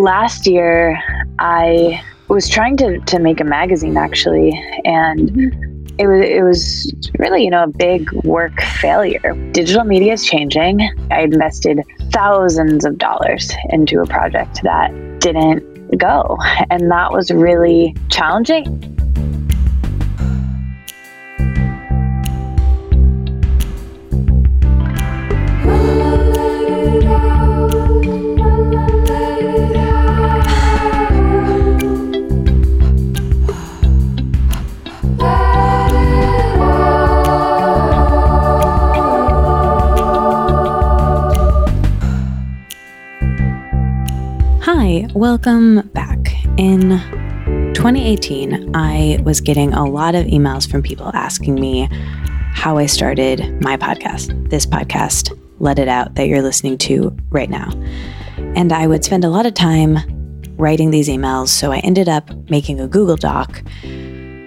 last year, I was trying to, to make a magazine actually, and it was it was really you know a big work failure. Digital media is changing. I invested thousands of dollars into a project that didn't go, and that was really challenging. Welcome back. In 2018, I was getting a lot of emails from people asking me how I started my podcast, this podcast, Let It Out, that you're listening to right now. And I would spend a lot of time writing these emails, so I ended up making a Google Doc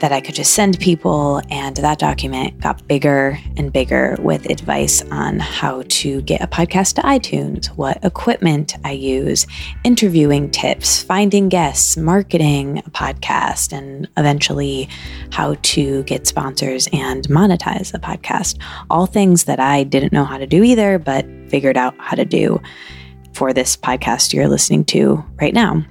that I could just send people. And that document got bigger and bigger with advice on how to get a podcast to iTunes, what equipment I use, interviewing tips, finding guests, marketing a podcast, and eventually how to get sponsors and monetize a podcast. All things that I didn't know how to do either, but figured out how to do for this podcast you're listening to right now.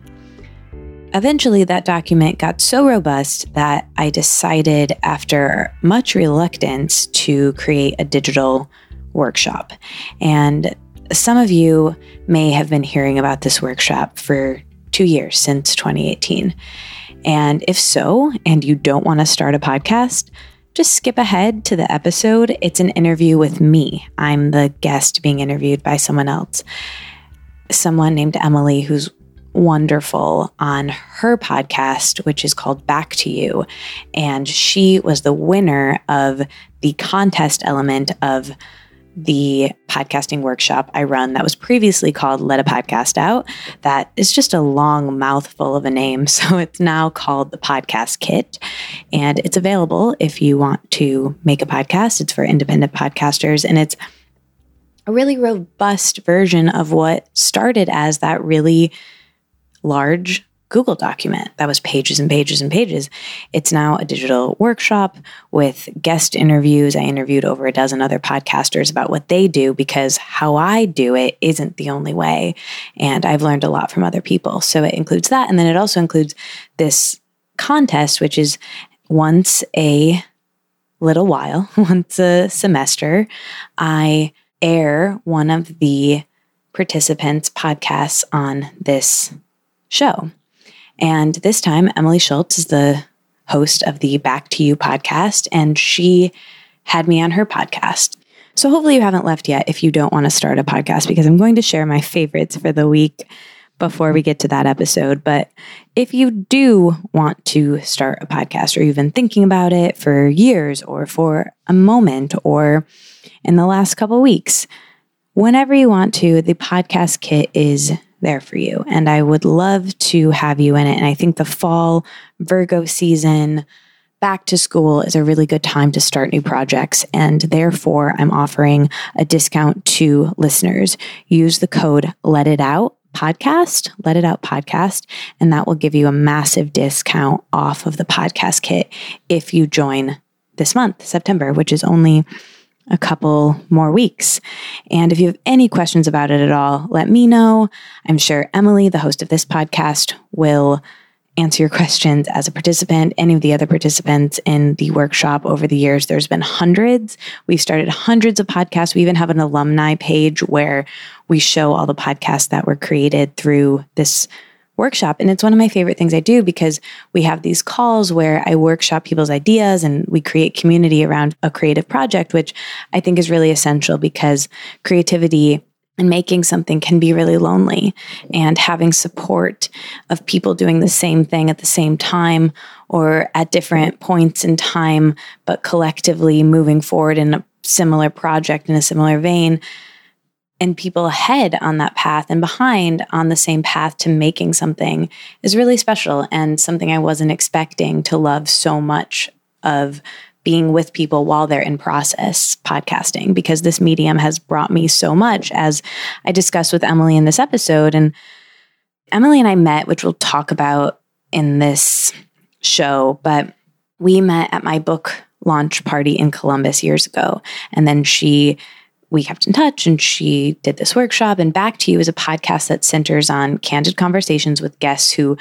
Eventually, that document got so robust that I decided, after much reluctance, to create a digital workshop. And some of you may have been hearing about this workshop for two years since 2018. And if so, and you don't want to start a podcast, just skip ahead to the episode. It's an interview with me. I'm the guest being interviewed by someone else. Someone named Emily, who's wonderful on her podcast, which is called Back to You. And she was the winner of the contest element of the podcasting workshop I run that was previously called Let a Podcast Out. That is just a long mouthful of a name. So it's now called the Podcast Kit. And it's available if you want to make a podcast. It's for independent podcasters. And it's a really robust version of what started as that really large Google document that was pages and pages and pages. It's now a digital workshop with guest interviews. I interviewed over a dozen other podcasters about what they do because how I do it isn't the only way. And I've learned a lot from other people. So it includes that. And then it also includes this contest, which is once a little while, once a semester, I air one of the participants' podcasts on this show. And this time, Emily Schultz is the host of the Back to You podcast, and she had me on her podcast. So hopefully, you haven't left yet if you don't want to start a podcast, because I'm going to share my favorites for the week before we get to that episode. But if you do want to start a podcast, or you've been thinking about it for years, or for a moment, or in the last couple weeks, whenever you want to, the podcast kit is there for you. And I would love to have you in it. And I think the fall Virgo season, back to school is a really good time to start new projects. And therefore, I'm offering a discount to listeners. Use the code Let It Out podcast, Let It Out podcast, and that will give you a massive discount off of the podcast kit if you join this month, September, which is only a couple more weeks. And if you have any questions about it at all, let me know. I'm sure Emily, the host of this podcast, will answer your questions as a participant. Any of the other participants in the workshop over the years, there's been hundreds. We've started hundreds of podcasts. We even have an alumni page where we show all the podcasts that were created through this workshop. And it's one of my favorite things I do because we have these calls where I workshop people's ideas and we create community around a creative project, which I think is really essential because creativity and making something can be really lonely. And having support of people doing the same thing at the same time or at different points in time, but collectively moving forward in a similar project in a similar vein and people ahead on that path and behind on the same path to making something is really special and something I wasn't expecting to love so much of being with people while they're in process podcasting because this medium has brought me so much as I discussed with Emily in this episode and Emily and I met, which we'll talk about in this show, but we met at my book launch party in Columbus years ago. And then she, we kept in touch and she did this workshop. And Back to You is a podcast that centers on candid conversations with guests who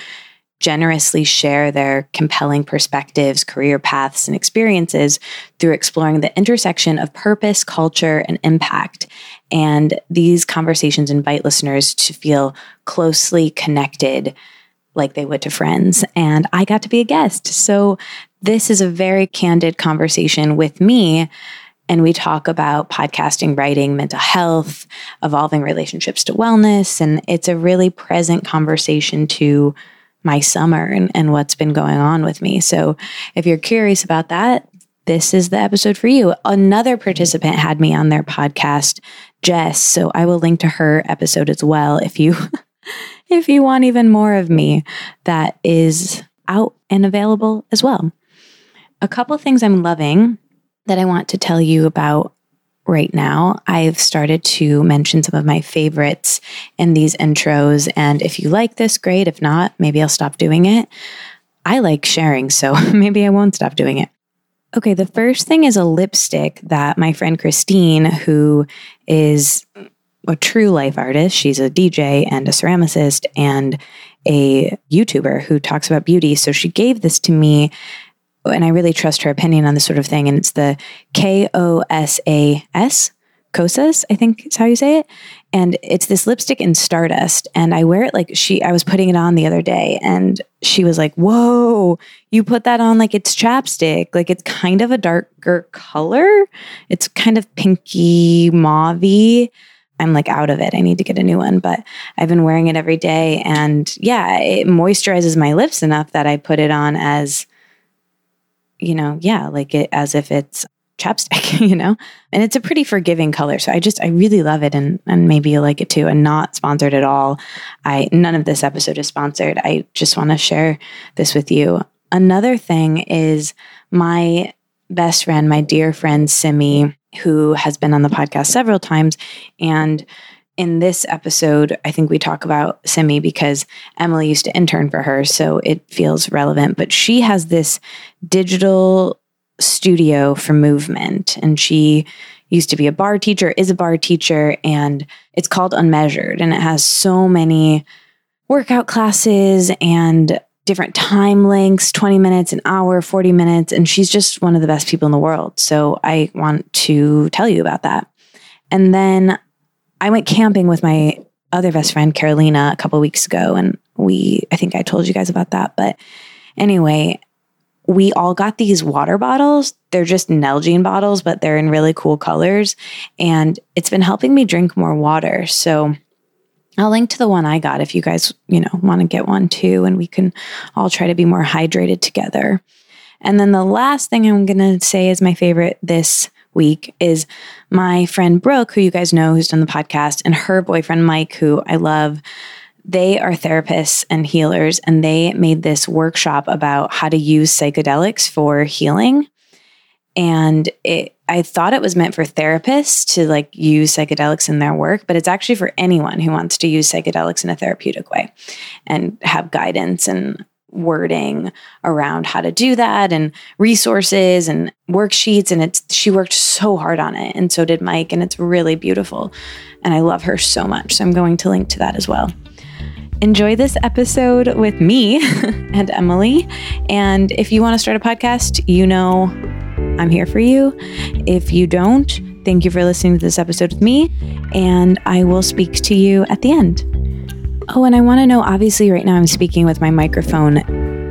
generously share their compelling perspectives, career paths, and experiences through exploring the intersection of purpose, culture, and impact. And these conversations invite listeners to feel closely connected like they would to friends. And I got to be a guest. So this is a very candid conversation with me. And we talk about podcasting, writing, mental health, evolving relationships to wellness. And it's a really present conversation to my summer and, and what's been going on with me. So if you're curious about that, this is the episode for you. Another participant had me on their podcast, Jess. So I will link to her episode as well if you if you want even more of me that is out and available as well. A couple things I'm loving that I want to tell you about right now. I've started to mention some of my favorites in these intros. And if you like this, great. If not, maybe I'll stop doing it. I like sharing, so maybe I won't stop doing it. Okay, the first thing is a lipstick that my friend Christine, who is a true life artist, she's a DJ and a ceramicist and a YouTuber who talks about beauty. So she gave this to me and I really trust her opinion on this sort of thing. And it's the K O S A S, Kosas, I think is how you say it. And it's this lipstick in Stardust. And I wear it like she, I was putting it on the other day and she was like, Whoa, you put that on like it's chapstick. Like it's kind of a darker color. It's kind of pinky mauve I'm like out of it. I need to get a new one, but I've been wearing it every day. And yeah, it moisturizes my lips enough that I put it on as you know, yeah, like it as if it's chapstick, you know? And it's a pretty forgiving color. So I just I really love it and and maybe you like it too and not sponsored at all. I none of this episode is sponsored. I just want to share this with you. Another thing is my best friend, my dear friend Simi, who has been on the podcast several times and in this episode, I think we talk about Simi because Emily used to intern for her, so it feels relevant. But she has this digital studio for movement, and she used to be a barre teacher, is a barre teacher, and it's called Unmeasured, and it has so many workout classes and different time lengths 20 minutes, an hour, 40 minutes. And she's just one of the best people in the world. So I want to tell you about that. And then I went camping with my other best friend, Carolina, a couple weeks ago. And we, I think I told you guys about that. But anyway, we all got these water bottles. They're just Nalgene bottles, but they're in really cool colors. And it's been helping me drink more water. So I'll link to the one I got if you guys, you know, want to get one too. And we can all try to be more hydrated together. And then the last thing I'm going to say is my favorite this week is my friend Brooke, who you guys know, who's done the podcast, and her boyfriend Mike, who I love. They are therapists and healers, and they made this workshop about how to use psychedelics for healing. And it, I thought it was meant for therapists to like use psychedelics in their work, but it's actually for anyone who wants to use psychedelics in a therapeutic way and have guidance and wording around how to do that and resources and worksheets and it's she worked so hard on it and so did Mike and it's really beautiful and I love her so much so I'm going to link to that as well. Enjoy this episode with me and Emily and if you want to start a podcast, you know I'm here for you. If you don't, thank you for listening to this episode with me and I will speak to you at the end. Oh, and I want to know obviously, right now I'm speaking with my microphone.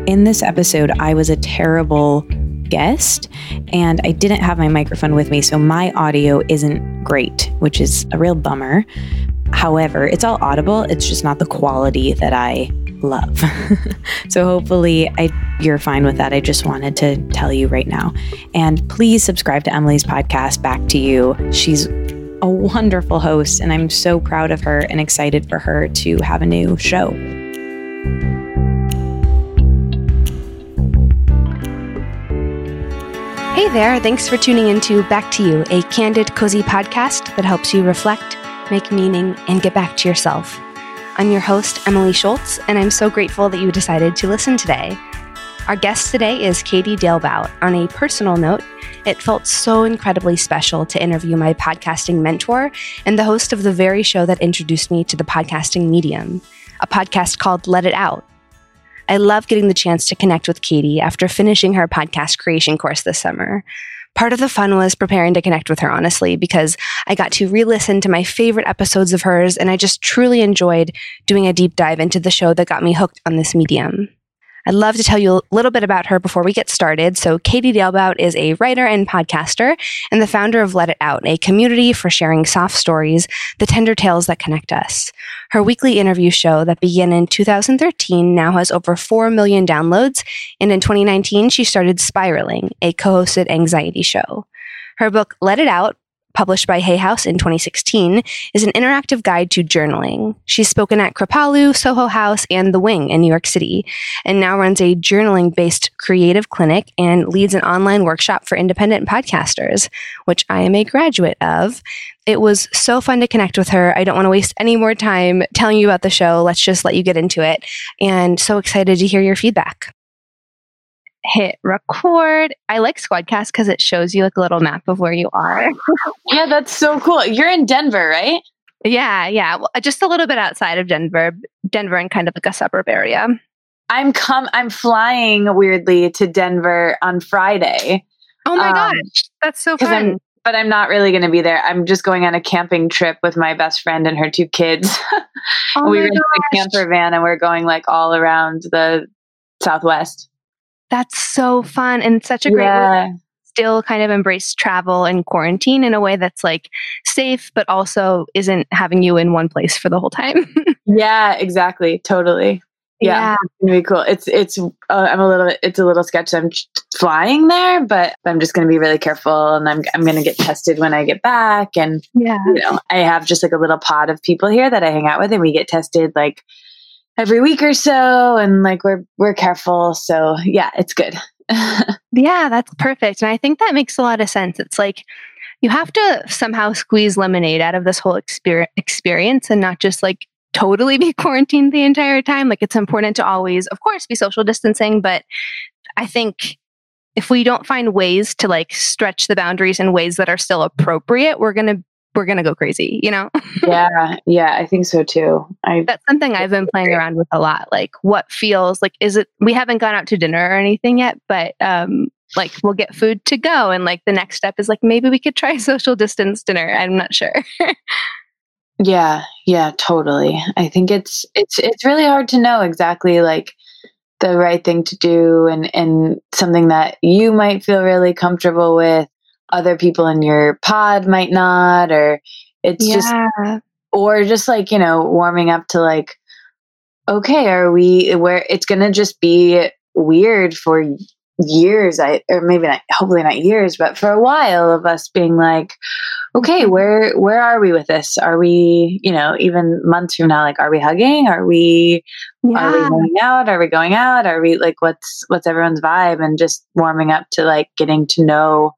In this episode, I was a terrible guest and I didn't have my microphone with me. So my audio isn't great, which is a real bummer. However, it's all audible, it's just not the quality that I love. so hopefully I you're fine with that. I just wanted to tell you right now. And please subscribe to Emily's podcast back to you. She's a wonderful host, and I'm so proud of her and excited for her to have a new show. Hey there, thanks for tuning into Back to You, a candid, cozy podcast that helps you reflect, make meaning, and get back to yourself. I'm your host, Emily Schultz, and I'm so grateful that you decided to listen today. Our guest today is Katie Dalebout. On a personal note, it felt so incredibly special to interview my podcasting mentor and the host of the very show that introduced me to the podcasting medium, a podcast called Let It Out. I love getting the chance to connect with Katie after finishing her podcast creation course this summer. Part of the fun was preparing to connect with her, honestly, because I got to re listen to my favorite episodes of hers, and I just truly enjoyed doing a deep dive into the show that got me hooked on this medium. I'd love to tell you a little bit about her before we get started. So, Katie Dalebout is a writer and podcaster and the founder of Let It Out, a community for sharing soft stories, the tender tales that connect us. Her weekly interview show that began in 2013 now has over 4 million downloads. And in 2019, she started Spiraling, a co hosted anxiety show. Her book, Let It Out, published by Hay House in 2016, is an interactive guide to journaling. She's spoken at Kripalu, Soho House, and The Wing in New York City, and now runs a journaling based creative clinic and leads an online workshop for independent podcasters, which I am a graduate of. It was so fun to connect with her. I don't want to waste any more time telling you about the show. Let's just let you get into it. And so excited to hear your feedback hit record. I like Squadcast because it shows you like a little map of where you are. yeah, that's so cool. You're in Denver, right? Yeah, yeah. Well, just a little bit outside of Denver, Denver and kind of like a suburb area. I'm come I'm flying weirdly to Denver on Friday. Oh my um, gosh. That's so fun. I'm, but I'm not really going to be there. I'm just going on a camping trip with my best friend and her two kids. oh we were in a camper van and we're going like all around the Southwest. That's so fun and such a great yeah. way still kind of embrace travel and quarantine in a way that's like safe but also isn't having you in one place for the whole time. yeah, exactly. Totally. Yeah, yeah. be cool. It's it's uh, I'm a little it's a little sketchy. I'm flying there, but I'm just gonna be really careful, and I'm I'm gonna get tested when I get back. And yeah, you know, I have just like a little pod of people here that I hang out with, and we get tested like every week or so and like we're we're careful. So yeah it's good. Yeah that's perfect. And i think that makes a lot of sense. It's like you have to somehow squeeze lemonade out of this whole exper- experience and not just like totally be quarantined the entire time. Like it's important to always of course be social distancing but i think if we don't find ways to like stretch the boundaries in ways that are still appropriate we're going to we're going to go crazy, you know? yeah, yeah, I think so too. I That's something I've been playing around with a lot. Like what feels like is it we haven't gone out to dinner or anything yet, but um like we'll get food to go and like the next step is like maybe we could try social distance dinner. I'm not sure. yeah, yeah, totally. I think it's it's it's really hard to know exactly like the right thing to do and and something that you might feel really comfortable with other people in your pod might not or it's yeah. just or just like you know warming up to like okay are we where it's gonna just be weird for years i or maybe not hopefully not years but for a while of us being like okay mm-hmm. where where are we with this are we you know even months from now like are we hugging are we yeah. are we going out are we going out are we like what's what's everyone's vibe and just warming up to like getting to know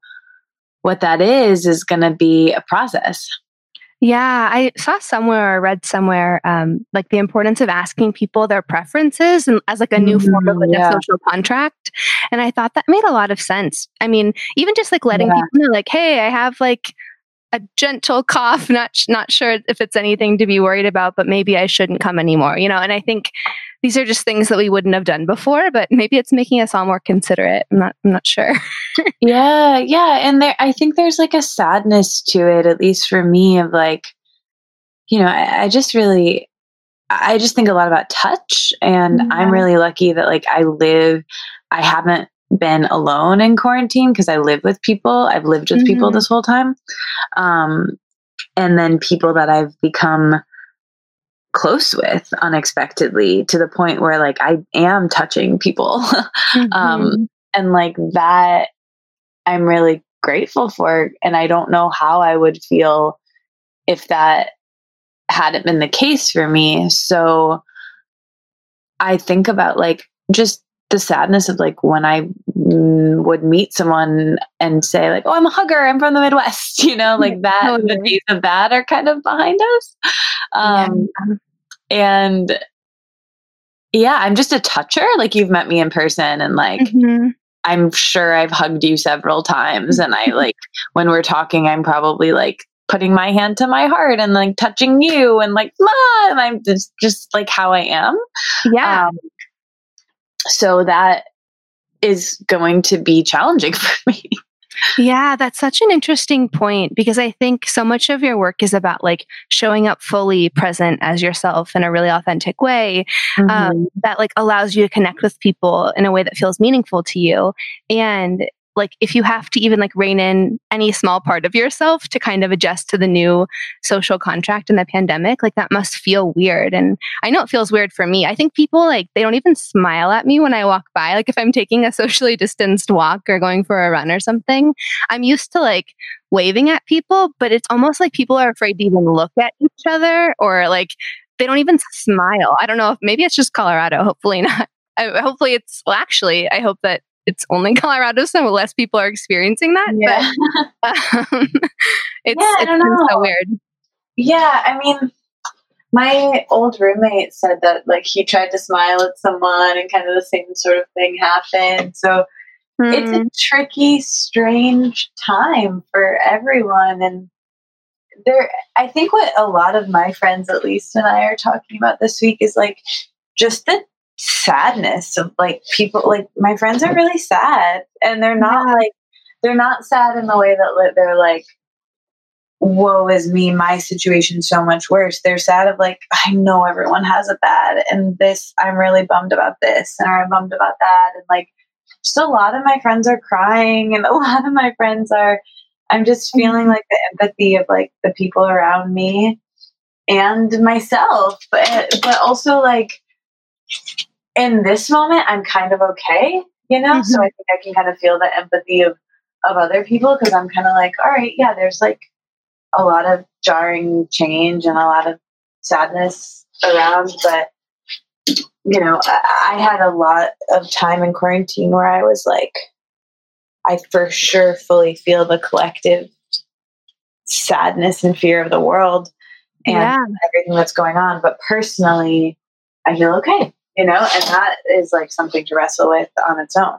what that is is going to be a process. Yeah, I saw somewhere or read somewhere um, like the importance of asking people their preferences and as like a new mm-hmm, form of like yeah. a social contract. And I thought that made a lot of sense. I mean, even just like letting yeah. people know, like, hey, I have like a gentle cough, not not sure if it's anything to be worried about, but maybe I shouldn't come anymore, you know. And I think these are just things that we wouldn't have done before, but maybe it's making us all more considerate. I'm not I'm not sure. yeah, yeah, and there I think there's like a sadness to it, at least for me, of like, you know, I, I just really I just think a lot about touch, and mm-hmm. I'm really lucky that like I live. I haven't been alone in quarantine because I live with people. I've lived with mm-hmm. people this whole time. Um, and then people that I've become close with unexpectedly to the point where like I am touching people. Um, mm-hmm. um, and like that, I'm really grateful for. And I don't know how I would feel if that hadn't been the case for me. So I think about like just the sadness of like when I mm, would meet someone and say like, "Oh, I'm a hugger. I'm from the Midwest," you know, like that. The days of that are kind of behind us. Um, yeah. and yeah, I'm just a toucher. Like you've met me in person and like mm-hmm. I'm sure I've hugged you several times and I like when we're talking I'm probably like putting my hand to my heart and like touching you and like Ma, and I'm just just like how I am. Yeah. Um, so that is going to be challenging for me. Yeah, that's such an interesting point because I think so much of your work is about like showing up fully present as yourself in a really authentic way um, mm-hmm. um, that like allows you to connect with people in a way that feels meaningful to you. And like if you have to even like rein in any small part of yourself to kind of adjust to the new social contract in the pandemic like that must feel weird. And i know it feels weird for me. I think people like they don't even smile at me when i walk by. Like if i'm taking a socially distanced walk or going for a run or something i'm used to like waving at people but it's almost like people are afraid to even look at each other or like they don't even smile. I don't know if maybe it's just colorado. Hopefully not. I, hopefully it's well actually i hope that it's only Colorado, so less people are experiencing that. Yeah. But um, it's, yeah, I don't know. so weird. Yeah, I mean, my old roommate said that like he tried to smile at someone and kind of the same sort of thing happened. So mm. it's a hmm. tricky, strange time for everyone. And there, I think what a lot of my friends, at least, and I are talking about this week is like just the sadness of like people like my friends are really sad and they're not yeah. like they're not sad in the way that they're like woe is me my situation's so much worse they're sad of like i know everyone has it bad and this i'm really bummed about this and i'm bummed about that and like just a lot of my friends are crying and a lot of my friends are i'm just mm-hmm. feeling like the empathy of like the people around me and myself but but also like in this moment, I'm kind of okay, you know? Mm-hmm. So I think I can kind of feel the empathy of, of other people because I'm kind of like, all right, yeah, there's like a lot of jarring change and a lot of sadness around, but you know, I, I had a lot of time in quarantine where I was like, I for sure fully feel the collective sadness and fear of the world and yeah. everything that's going on. But personally, I feel okay you know, and that is like something to wrestle with on its own.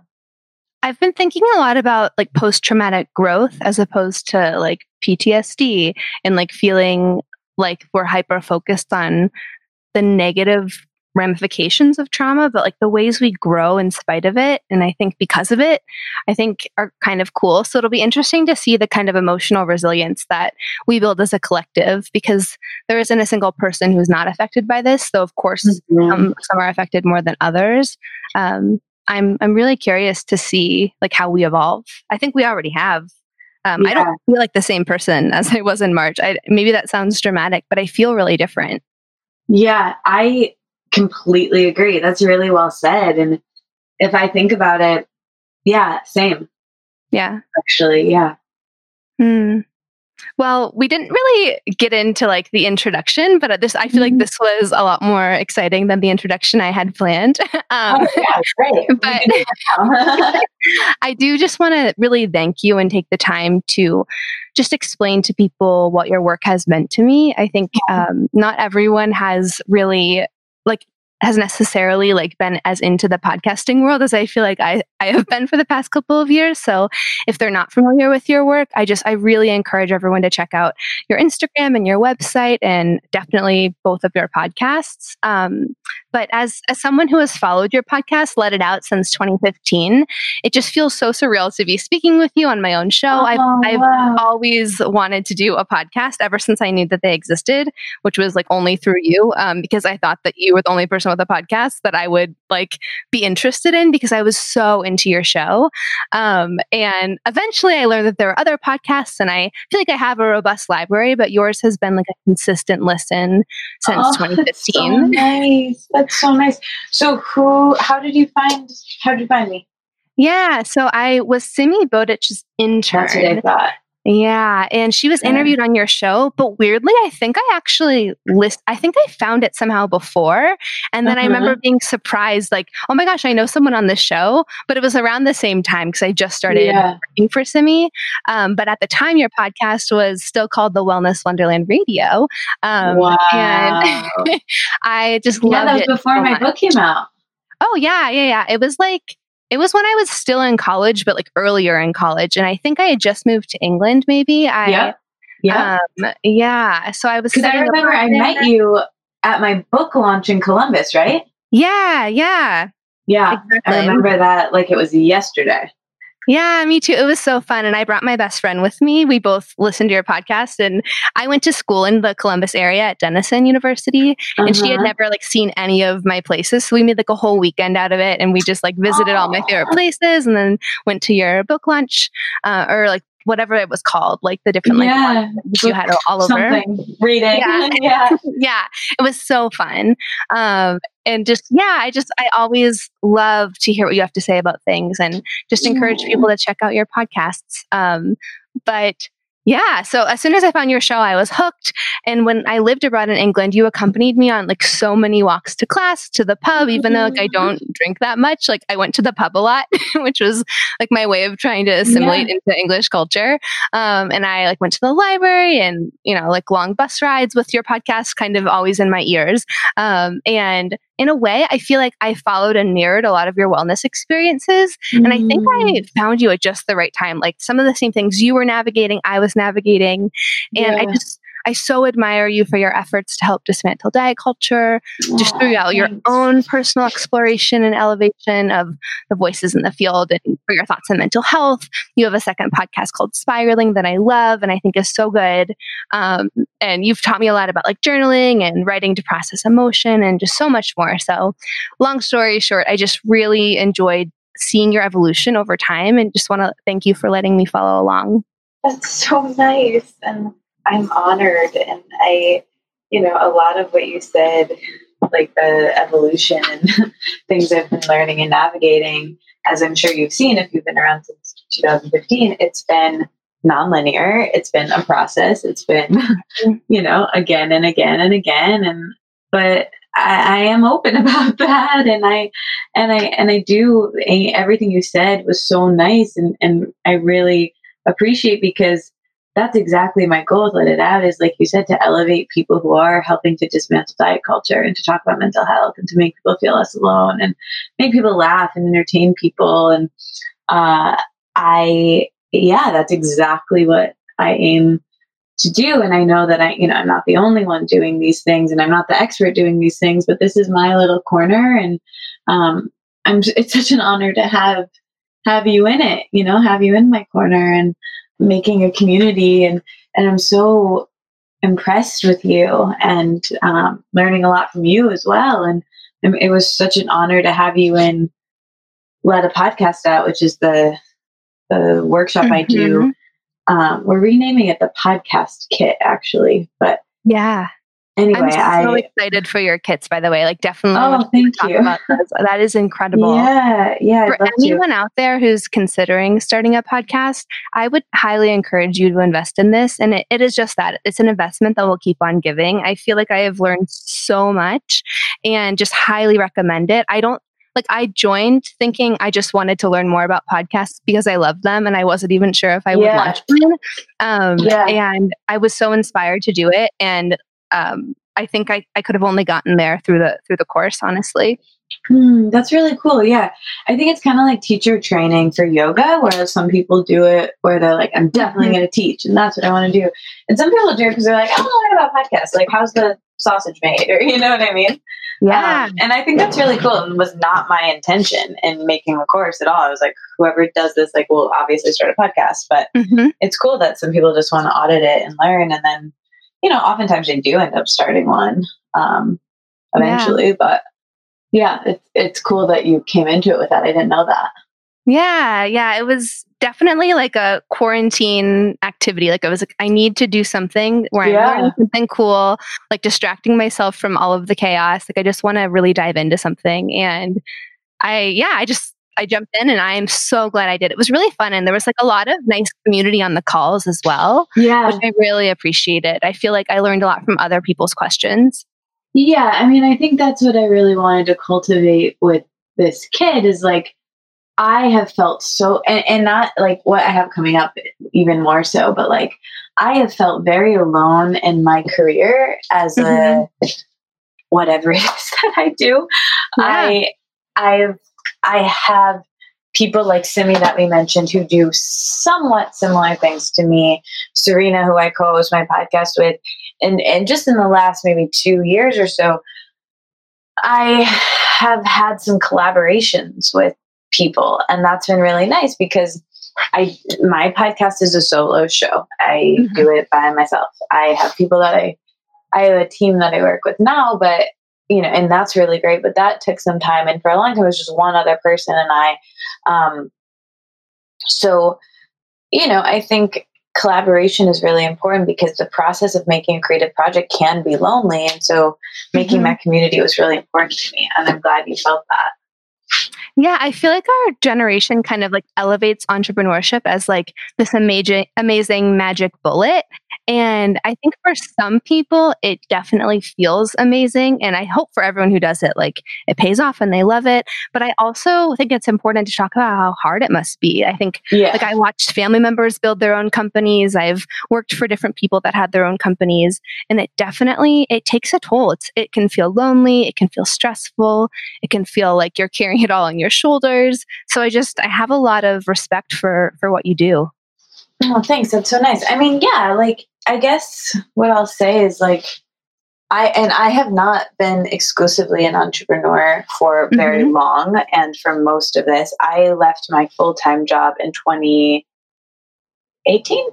I've been thinking a lot about like post traumatic growth as opposed to like PTSD and like feeling like we're hyper focused on the negative ramifications of trauma, but like the ways we grow in spite of it. And I think because of it, I think are kind of cool. So it'll be interesting to see the kind of emotional resilience that we build as a collective because there isn't a single person who's not affected by this. Though, of course, mm-hmm. um, some are affected more than others. Um, I'm, I'm really curious to see like how we evolve. I think we already have. Um, yeah. I don't feel like the same person as I was in March. I, maybe that sounds dramatic, but I feel really different. Yeah, I completely agree. That's really well said. And if I think about it, yeah, same. Yeah. Actually, yeah. Hmm. Well, we didn't really get into like the introduction, but this I feel like mm-hmm. this was a lot more exciting than the introduction I had planned. Um, oh, yeah, great. but I do just want to really thank you and take the time to just explain to people what your work has meant to me. I think um, not everyone has really like has necessarily like been as into the podcasting world as I feel like I, I have been for the past couple of years. So if they're not familiar with your work, I just I really encourage everyone to check out your Instagram and your website and definitely both of your podcasts. Um, but as as someone who has followed your podcast, Let It Out since 2015, it just feels so surreal to be speaking with you on my own show. Oh, I've I've wow. always wanted to do a podcast ever since I knew that they existed, which was like only through you, um, because I thought that you were the only person with a podcast that I would like be interested in because I was so into your show. Um, and eventually I learned that there are other podcasts and I feel like I have a robust library, but yours has been like a consistent listen since oh, 2015. That's so nice. That's so nice. So who, how did you find, how did you find me? Yeah. So I was Simi Botic's intern. That's what I thought. Yeah, and she was Yeah. interviewed on your show, but weirdly, I think I actually list. I think I found it somehow before, and then I Uh-huh. remember being surprised, like, "Oh my gosh, I know someone on this show!" But it was around the same time because I just started Yeah. working for Simi. Um, but at the time, your podcast was still called the Wellness Wonderland Radio, um, wow. and I just yeah, loved that was it. before so my much. book came out. Oh yeah, yeah, yeah. It was like it was when I was still in college, but like earlier in college, and I think I had just moved to England. Maybe I, Yeah. Yeah. um, yeah. So I was Because I remember I met you at my book launch in Columbus, right? Yeah, yeah, Yeah. I remember that like it was yesterday. Yeah, me too. It was so fun. And I brought my best friend with me. We both listened to your podcast and I went to school in the Columbus area at Denison University and she had Uh-huh. never like seen any of my places. So we made like a whole weekend out of it and we just like visited all my favorite places and then went to your book lunch uh, or like whatever it was called, like the different like Yeah, lunches you had all over. something reading. Yeah. yeah. yeah, it was so fun. Um, and just, yeah, I just, I always love to hear what you have to say about things and just encourage people to check out your podcasts. Um, but yeah, so as soon as I found your show, I was hooked. And when I lived abroad in England, you accompanied me on like so many walks to class, to the pub, even though like I don't drink that much. Like I went to the pub a lot, which was like my way of trying to assimilate into English culture. Um, and I like went to the library and, you know, like long bus rides with your podcast kind of always in my ears. Um, and in a way, I feel like I followed and mirrored a lot of your wellness experiences. And I think Mm. I found you at just the right time. Like some of the same things you were navigating, I was navigating. And I just, I so admire you for your efforts to help dismantle diet culture, just throughout your own personal exploration and elevation of the voices in the field and for your thoughts on mental health. You have a second podcast called Spiraling that I love and I think is so good. Um, and you've taught me a lot about like journaling and writing to process emotion and just so much more. So, long story short, I just really enjoyed seeing your evolution over time and just want to thank you for letting me follow along. That's so nice. And I'm honored. And I, you know, a lot of what you said, like the evolution and things I've been learning and navigating, as I'm sure you've seen if you've been around since 2015, it's been nonlinear. It's been a process. It's been, you know, again and again and again. And, but I, I am open about that. And I, and I, and I do, eh, everything you said was so nice. And, and I really appreciate because that's exactly my goal to let it out is like you said to elevate people who are helping to dismantle diet culture and to talk about mental health and to make people feel less alone and make people laugh and entertain people. And uh, i yeah that's exactly what i aim to do. And i know that i you know i'm not the only one doing these things and i'm not the expert doing these things but this is my little corner and um, i'm it's such an honor to have have you in it you know have you in my corner. And making a community and and i'm so impressed with you and um, learning a lot from you as well and, and it was such an honor to have you in let a podcast out which is the the workshop i do Mhm. um, we're renaming it the podcast kit actually but Yeah. Anyway I'm so i excited for your kits, by the way. Like, definitely Oh, want you to thank you. That is incredible. yeah yeah For anyone out there who's considering starting a podcast, I would highly encourage you to invest in this. And it, it is just that it's an investment that will keep on giving. I feel like I have learned so much and just highly recommend it. I don't like I joined thinking I just wanted to learn more about podcasts because I love them and I wasn't even sure if I would launch one. Um, Yeah. And I was so inspired to do it. And um, I think I, I could have only gotten there through the through the course, honestly. Hmm, that's really cool. Yeah. I think it's kind of like teacher training for yoga, where some people do it where they're like, I'm definitely Mhm. going to teach and that's what I want to do. And some people do it because they're like, I want to learn about podcasts. Like, how's the sausage made? Or, you know what I mean? Yeah. Um, and I think that's really cool and was not my intention in making the course at all. I was like, whoever does this, like, will obviously start a podcast. But Mhm. it's cool that some people just want to audit it and learn. And then, you know, oftentimes they do end up starting one um, Yeah. eventually. But yeah, it's, it's cool that you came into it with that. I didn't know that. Yeah, yeah, it was definitely like a quarantine activity. Like I was like, I need to do something where Yeah. I'm learning something cool, like distracting myself from all of the chaos. Like I just want to really dive into something. And I, yeah, I just I jumped in and I am so glad I did. It was really fun and there was like a lot of nice community on the calls as well. Yeah. Which I really appreciated. I feel like I learned a lot from other people's questions. Yeah, I mean, I think that's what I really wanted to cultivate with this kid is like I have felt so and, and not like what I have coming up even more so, but like I have felt very alone in my career as mm-hmm. a whatever it is that I do. Yeah. I I've I have people like Simi that we mentioned who do somewhat similar things to me. Serena, who I co-host my podcast with, and and just in the last maybe two years or so, I have had some collaborations with people, and that's been really nice because I my podcast is a solo show. I mm-hmm. do it by myself. I have people that I I have a team that I work with now, but you know, and that's really great. But that took some time, and for a long time, it was just one other person and I. Um, so, you know, I think collaboration is really important because the process of making a creative project can be lonely, and so making mm-hmm. that community was really important to me, and I'm glad you felt that. Yeah, I feel like our generation kind of like elevates entrepreneurship as like this amazing amazing magic bullet and I think for some people, it definitely feels amazing. And I hope for everyone who does it, like it pays off and they love it. But I also think it's important to talk about how hard it must be. I think, yeah. like, I watched family members build their own companies. I've worked for different people that had their own companies. And it definitely, it takes a toll. It's, it can feel lonely. It can feel stressful. It can feel like you're carrying it all on your shoulders. So I just, I have a lot of respect for, for what you do. Oh, thanks. That's so nice. I mean, yeah, like I guess what I'll say is like I and I have not been exclusively an entrepreneur for very mm-hmm. long and for most of this I left my full-time job in 2018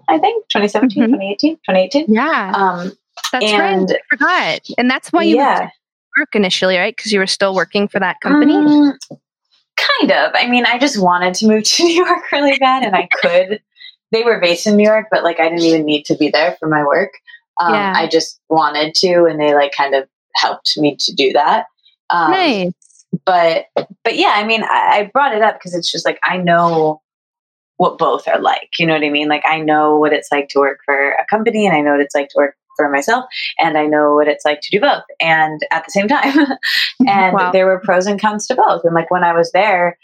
I think 2017 mm-hmm. 2018 2018 yeah. Um that's and, right I forgot. And that's why you yeah. work initially right? Because you were still working for that company? Um, kind of. I mean I just wanted to move to New York really bad and I could they were based in New York, but like I didn't even need to be there for my work. Um, yeah. I just wanted to, and they like kind of helped me to do that. Um, nice. But but yeah, I mean, I, I brought it up because it's just like I know what both are like. You know what I mean? Like I know what it's like to work for a company, and I know what it's like to work for myself, and I know what it's like to do both, and at the same time. and wow. there were pros and cons to both. And like when I was there,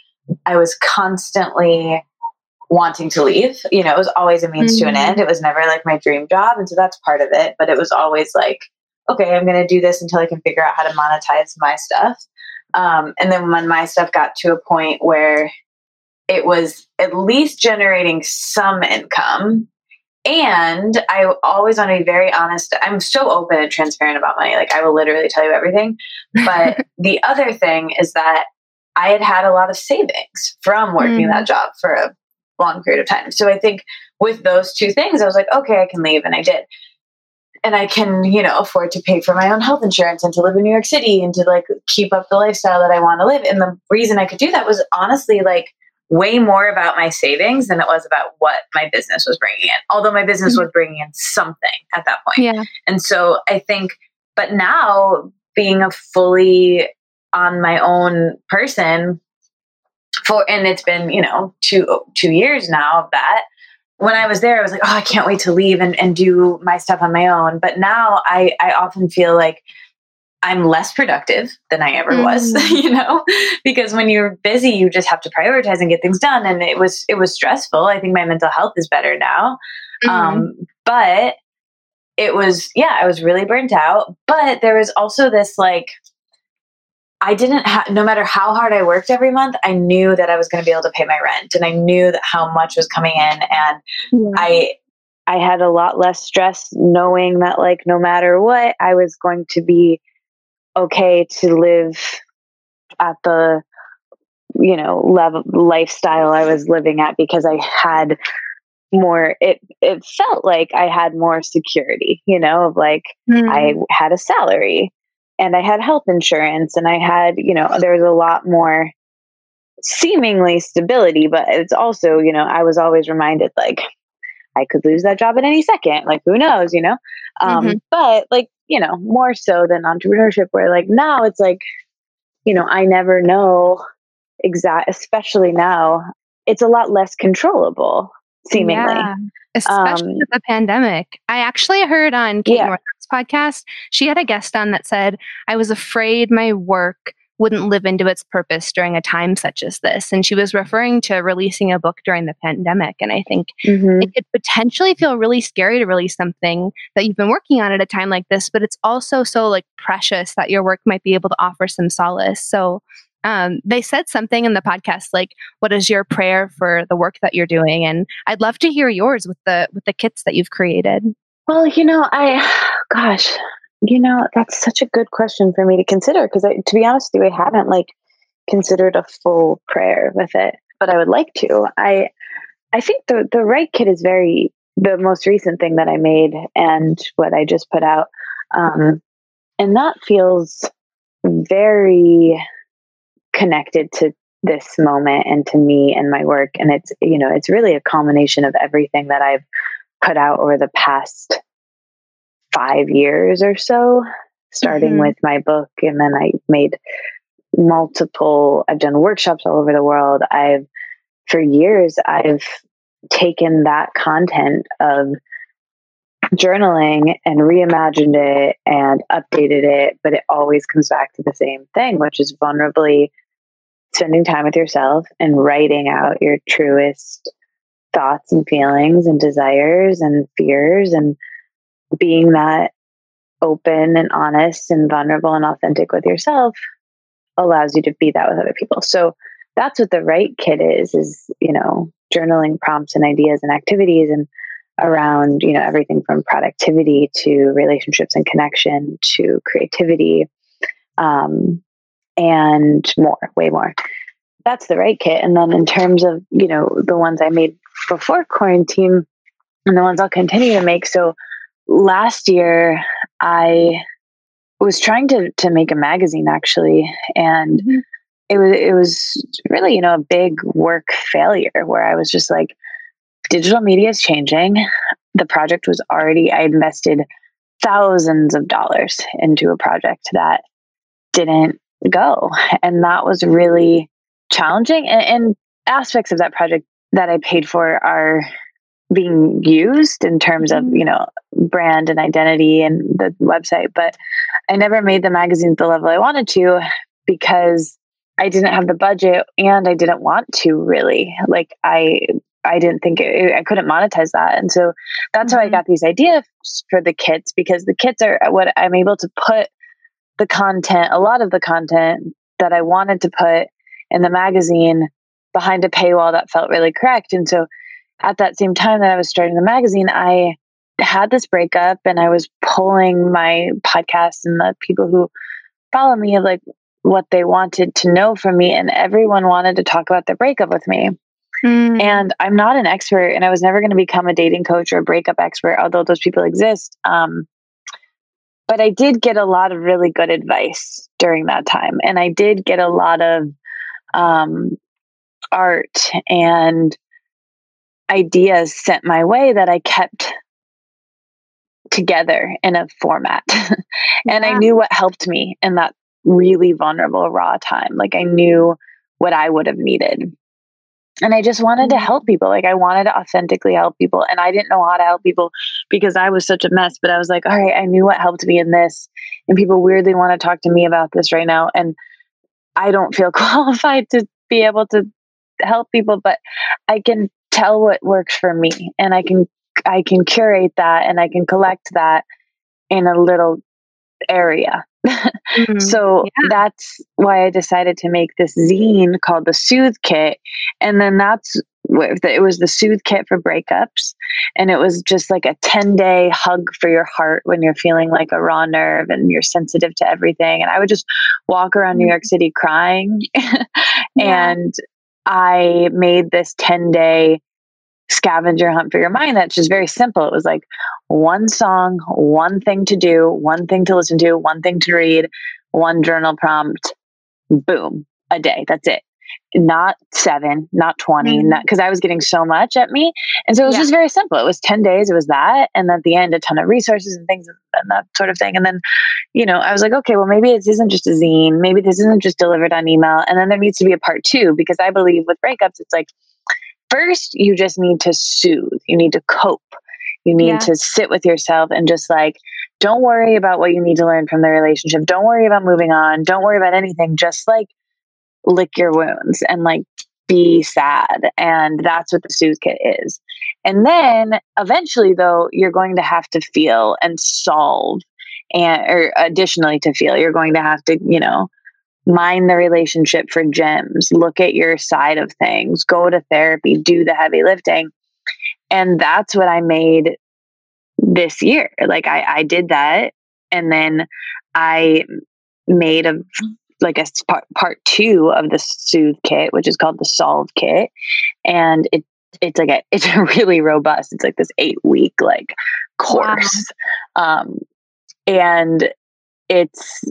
I was constantly wanting to leave. You know, it was always a means mm-hmm. to an mm-hmm. end. It was never like my dream job. And so that's part of it. But it was always like, okay, I'm going to do this until I can figure out how to monetize my stuff. Um, and then when my stuff got to a point where it was at least generating some income, and I always want to be very honest. I'm so open and transparent about money. Like, I will literally tell you everything. But the other thing is that I had had a lot of savings from working mm. that job for a long period of time. So I think with those two things, I was like, okay, I can leave. And I did. And I can, you know, afford to pay for my own health insurance and to live in New York City and to like keep up the lifestyle that I want to live. And the reason I could do that was honestly like way more about my savings than it was about what my business was bringing in. Although my business mm-hmm. was bringing in something at that point. Yeah. And so I think, but now being a fully on my own person, for and it's been you know two two years now of that. When i was there i was like oh i can't wait to leave and, and do my stuff on my own. But now i i often feel like i'm less productive than i ever mm. was you know? Because when you're busy you just have to prioritize and get things done and it was it was stressful. I think my mental health is better now. Mm. um, but it was yeah i was really burnt out. But there was also this like I didn't have, no matter how hard I worked every month, I knew that I was going to be able to pay my rent and I knew that how much was coming in. And yeah. I, I had a lot less stress knowing that like, no matter what, I was going to be okay to live at the, you know, level lifestyle I was living at because I had more it it felt like I had more security, you know, of like mm. I had a salary and I had health insurance and I had, you know, there was a lot more seemingly stability, but it's also, you know, I was always reminded like I could lose that job at any second. Like who knows, you know? Um, mm-hmm. but like, you know, more so than entrepreneurship where like now it's like, you know, I never know exact, especially now, it's a lot less controllable, seemingly. Yeah, especially Um, with the pandemic. I actually heard on Kate Yeah. Podcast, she had a guest on that said, I was afraid my work wouldn't live into its purpose during a time such as this. And she was referring to releasing a book during the pandemic. And I think Mhm. it could potentially feel really scary to release something that you've been working on at a time like this, but it's also so like precious that your work might be able to offer some solace. So um, they said something in the podcast like, "What is your prayer for the work that you're doing?" And I'd love to hear yours with the with the kits that you've created. Well, you know, I, gosh, you know, that's such a good question for me to consider because, to be honest with you, I haven't like considered a full prayer with it, but I would like to. I, I think the the write kit is very the most recent thing that I made and what I just put out, um, and that feels very connected to this moment and to me and my work and it's you know it's really a culmination of everything that I've put out over the past five years or so, starting Mhm. with my book. And then I made multiple, I've done workshops all over the world. I've, for years, I've taken that content of journaling and reimagined it and updated it, but it always comes back to the same thing, which is vulnerably spending time with yourself and writing out your truest thoughts and feelings and desires and fears and being that open and honest and vulnerable and authentic with yourself allows you to be that with other people. So that's what the write kit is is, you know, journaling prompts and ideas and activities and around, you know, everything from productivity to relationships and connection to creativity um and more, way more. That's the write kit. And then in terms of, you know, the ones I made before quarantine and the ones I'll continue to make. So last year I was trying to to make a magazine actually and Mhm. it was it was really you know a big work failure where I was just like digital media is changing the project was already I invested thousands of dollars into a project that didn't go and that was really challenging and, and aspects of that project that I paid for are being used in terms of you know brand and identity and the website but i never made the magazine the level i wanted to because i didn't have the budget and i didn't want to really. Like i i didn't think it, i couldn't monetize that. And so that's how i Mhm. got these ideas for the kits because the kits are what i'm able to put the content a lot of the content that i wanted to put in the magazine behind a paywall that felt really correct. And so at that same time that I was starting the magazine, I had this breakup and I was pulling my podcast and the people who follow me like what they wanted to know from me. And everyone wanted to talk about their breakup with me. Mm. And I'm not an expert and I was never going to become a dating coach or a breakup expert, although those people exist. Um, but I did get a lot of really good advice during that time. And I did get a lot of um, art and ideas sent my way that I kept together in a format. and I knew what helped me in that really vulnerable, raw time. Like I knew what I would have needed. And I just wanted to Mhm. help people. Like I wanted to authentically help people. And I didn't know how to help people because I was such a mess. But I was like, all right, I knew what helped me in this. And people weirdly want to talk to me about this right now. And I don't feel qualified to be able to help people, but I can tell what works for me and I can I can curate that and I can collect that in a little area. Mhm. So Yeah. that's why I decided to make this zine called the Soothe Kit. And then that's it was the Soothe Kit for breakups. And it was just like a 10 day hug for your heart when you're feeling like a raw nerve and you're sensitive to everything. And I would just walk around New York City crying. Yeah. and I made this 10 day scavenger hunt for your mind that's just very simple. It was like one song, one thing to do, one thing to listen to, one thing to read, one journal prompt, boom, a day. That's it. not seven, not 20, mm-hmm. because I was getting so much at me. And so it was yeah. just very simple. It was 10 days, it was that. And at the end, a ton of resources and things and that sort of thing. And then, you know, I was like, okay, well, maybe this isn't just a zine. Maybe this isn't just delivered on email. And then there needs to be a part two, because I believe with breakups, it's like, first, you just need to soothe, you need to cope. You need yeah. to sit with yourself and just like, don't worry about what you need to learn from the relationship. Don't worry about moving on. Don't worry about anything. Just like lick your wounds and like be sad. And that's what the soothe kit is. And then eventually, though, you're going to have to feel and solve, and or additionally to feel, you're going to have to, you know, mine the relationship for gems, look at your side of things, go to therapy, do the heavy lifting. And that's what I made this year. Like I, I did that. And then I made a like a part, part two of the soothe kit which is called the solve kit and it it's like a it's really robust it's like this eight week like course wow. um and it's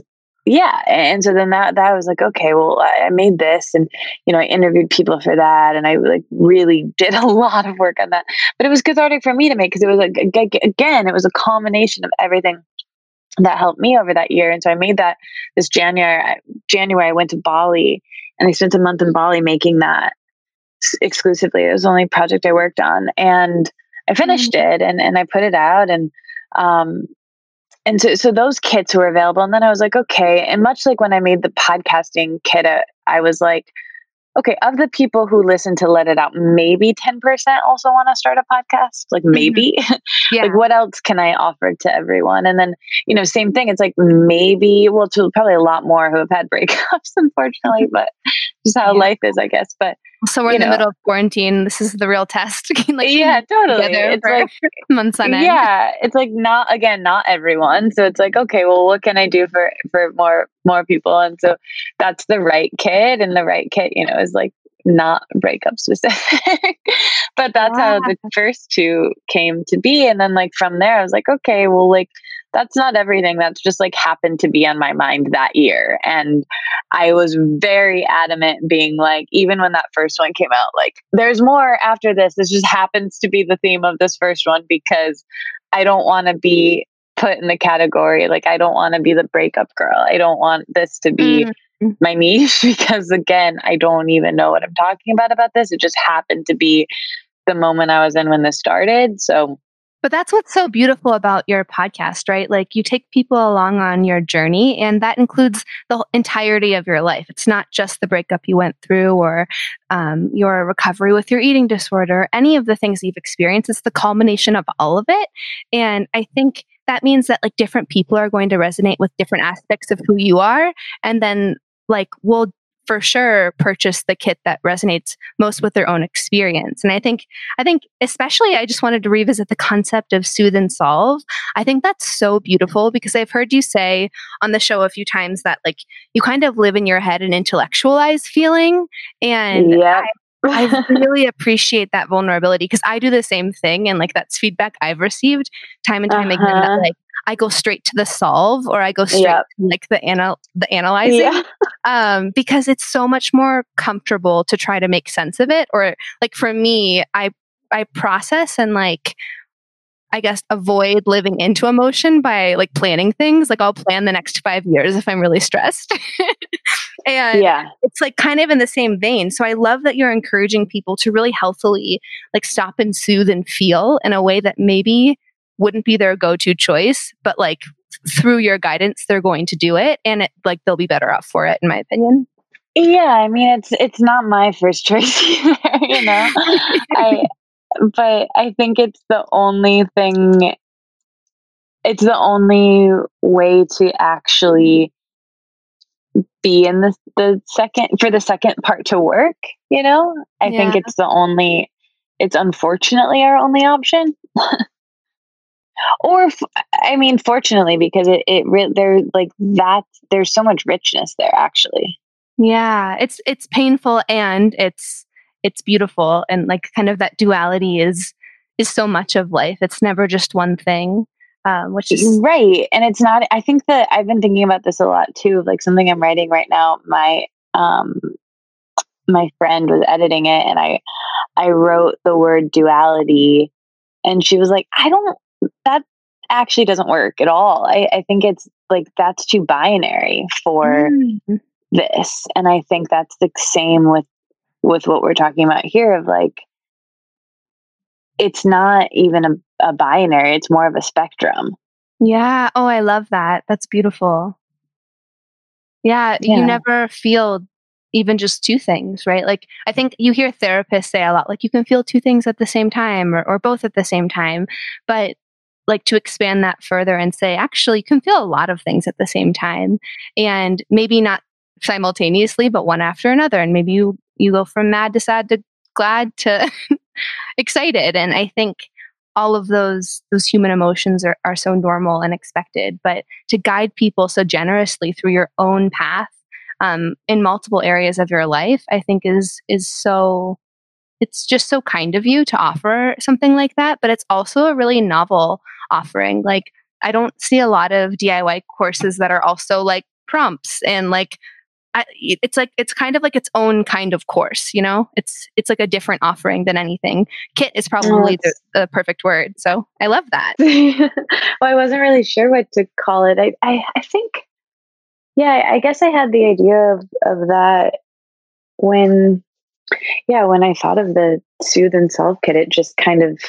yeah and so then that that was like okay well i made this and you know i interviewed people for that and i like really did a lot of work on that but it was cathartic for me to make because it was like again it was a combination of everything that helped me over that year. And so I made that this January. January, I went to Bali and I spent a month in Bali making that exclusively. It was the only project I worked on, and I finished mm-hmm. it and and I put it out and um and so so those kits were available. And then I was like, okay. And much like when I made the podcasting kit, uh, I was like, okay, of the people who listen to Let It Out, maybe 10% also want to start a podcast. Like mm-hmm. maybe. Mm-hmm. Yeah. like what else can I offer to everyone? And then, you know, same thing. It's like maybe, well, to probably a lot more who have had breakups, unfortunately, but just how yeah. life is, I guess. But so we're in know. the middle of quarantine. This is the real test. like yeah, totally. It's like months on end. Yeah, it's like not again, not everyone. So it's like, okay, well, what can I do for for more more people? And so that's the write kit, and the write kit, you know, is like not breakup specific. but that's wow. how the first two came to be. And then like from there, I was like, okay, well, like that's not everything. That's just like happened to be on my mind that year. And I was very adamant, being like, even when that first one came out, like, there's more after this. This just happens to be the theme of this first one because I don't want to be put in the category. Like, I don't want to be the breakup girl. I don't want this to be. Mm my niche because again i don't even know what i'm talking about about this it just happened to be the moment i was in when this started so but that's what's so beautiful about your podcast, right? Like you take people along on your journey, and that includes the entirety of your life. It's not just the breakup you went through or um, your recovery with your eating disorder, any of the things you've experienced. It's the culmination of all of it. And I think that means that like different people are going to resonate with different aspects of who you are. And then like we'll for sure purchase the kit that resonates most with their own experience. And I think, I think especially I just wanted to revisit the concept of soothe and solve. I think that's so beautiful because I've heard you say on the show a few times that like you kind of live in your head and intellectualize feeling. And yep. I, I really appreciate that vulnerability because I do the same thing. And like that's feedback I've received time and time uh-huh. again that uh-huh. like I go straight to the solve or I go straight yep. to like the anal the analyzing yeah. Um, because it's so much more comfortable to try to make sense of it. Or like for me, I I process and like I guess avoid living into emotion by like planning things. Like I'll plan the next five years if I'm really stressed. and yeah. it's like kind of in the same vein. So I love that you're encouraging people to really healthily like stop and soothe and feel in a way that maybe wouldn't be their go-to choice, but like through your guidance, they're going to do it, and it, like they'll be better off for it, in my opinion. Yeah, I mean it's it's not my first choice either, you know. I but I think it's the only thing it's the only way to actually be in the the second for the second part to work, you know? I yeah. think it's the only it's unfortunately our only option. or i mean fortunately because it, it re- there's like that there's so much richness there actually. Yeah it's it's painful and it's it's beautiful. And like kind of that duality is is so much of life. It's never just one thing um, which is right and it's not i think that i've been thinking about this a lot too like something i'm writing right now. My um my friend was editing it and I I wrote the word duality and she was like, I don't that actually doesn't work at all. I, I think it's like that's too binary for mm. this. And I think that's the same with with what we're talking about here of like it's not even a, a binary, it's more of a spectrum. Yeah. Oh, I love that. That's beautiful. Yeah, yeah, you never feel even just two things, right? Like I think you hear therapists say a lot, like you can feel two things at the same time or, or both at the same time. But like to expand that further and say, actually, you can feel a lot of things at the same time. And maybe not simultaneously, but one after another. And maybe you you go from mad to sad to glad to excited. And I think all of those those human emotions are, are so normal and expected. But to guide people so generously through your own path um, in multiple areas of your life, I think is is so it's just so kind of you to offer something like that. But it's also a really novel offering. Like I don't see a lot of DIY courses that are also like prompts and like I, it's like it's kind of like its own kind of course you know? It's it's like a different offering than anything. Kit is oh, probably oh, the, the, perfect word so i love that. Well i wasn't really sure what to call it. I i, I think yeah i guess i had the idea of of that when yeah when i thought of the soothe and solve kit it just kind of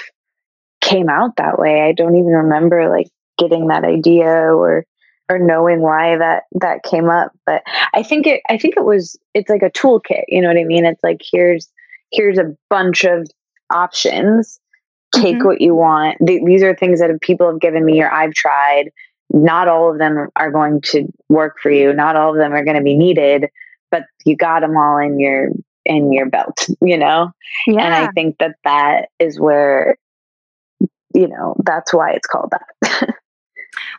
came out that way. I don't even remember like getting that idea or or knowing why that that came up but i think it i think it was it's like a toolkit you know what i mean? It's like here's here's a bunch of options. Take mm-hmm. what you want. Th- these are things that people have given me or i've tried. Not all of them are going to work for you. Not all of them are going to be needed but you got them all in your in your belt you know? Yeah. and i think that that is where you know that's why it's called that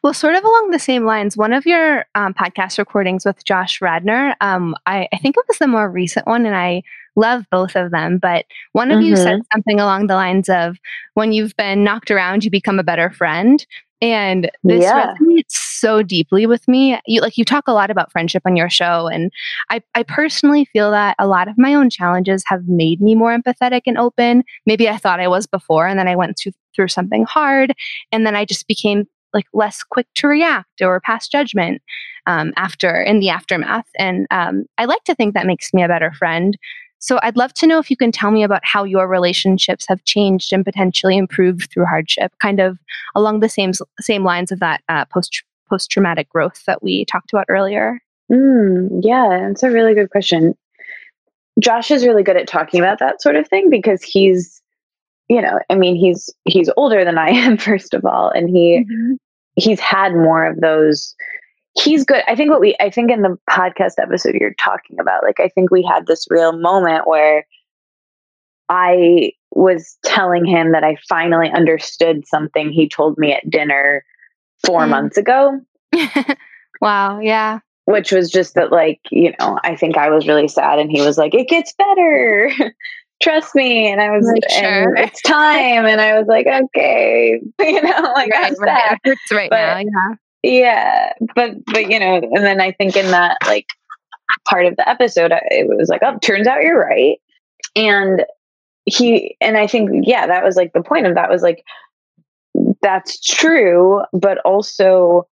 Well, sort of along the same lines, one of your um, podcast recordings with Josh Radnor, um, I, I, think it was the more recent one, and I love both of them. But one of mm-hmm. you said mm-hmm. something along the lines of, "When you've been knocked around, you become a better friend." And this yeah. resonates so deeply with me. You like you talk a lot about friendship on your show, and I, I personally feel that a lot of my own challenges have made me more empathetic and open. Maybe I thought I was before, and then I went through through something hard, and then I just became like less quick to react or pass judgment um, after in the aftermath. And um, I like to think that makes me a better friend. So I'd love to know if you can tell me about how your relationships have changed and potentially improved through hardship, kind of along the same same lines of that uh, post post traumatic growth that we talked about earlier. Mm, yeah, that's a really good question. Josh is really good at talking about that sort of thing because he's you know, I mean, he's he's older than I am, first of all, and he mm-hmm. he's had more of those. He's good. I think what we I think in the podcast episode you're talking about, like I think we had this real moment where I was telling him that I finally understood something he told me at dinner four mm. months ago. wow, yeah. Which was just that, like, you know, I think I was really sad, and he was like, it gets better. trust me. And I was like, sure. it's time. And I was like, okay, you know, like right, right. It hurts right but, now. Yeah. Yeah. But, but, you know, and then I think in that like part of the episode, it was like, oh, turns out you're right. And he, and I think, yeah, that was like the point of that was like, that's true, but also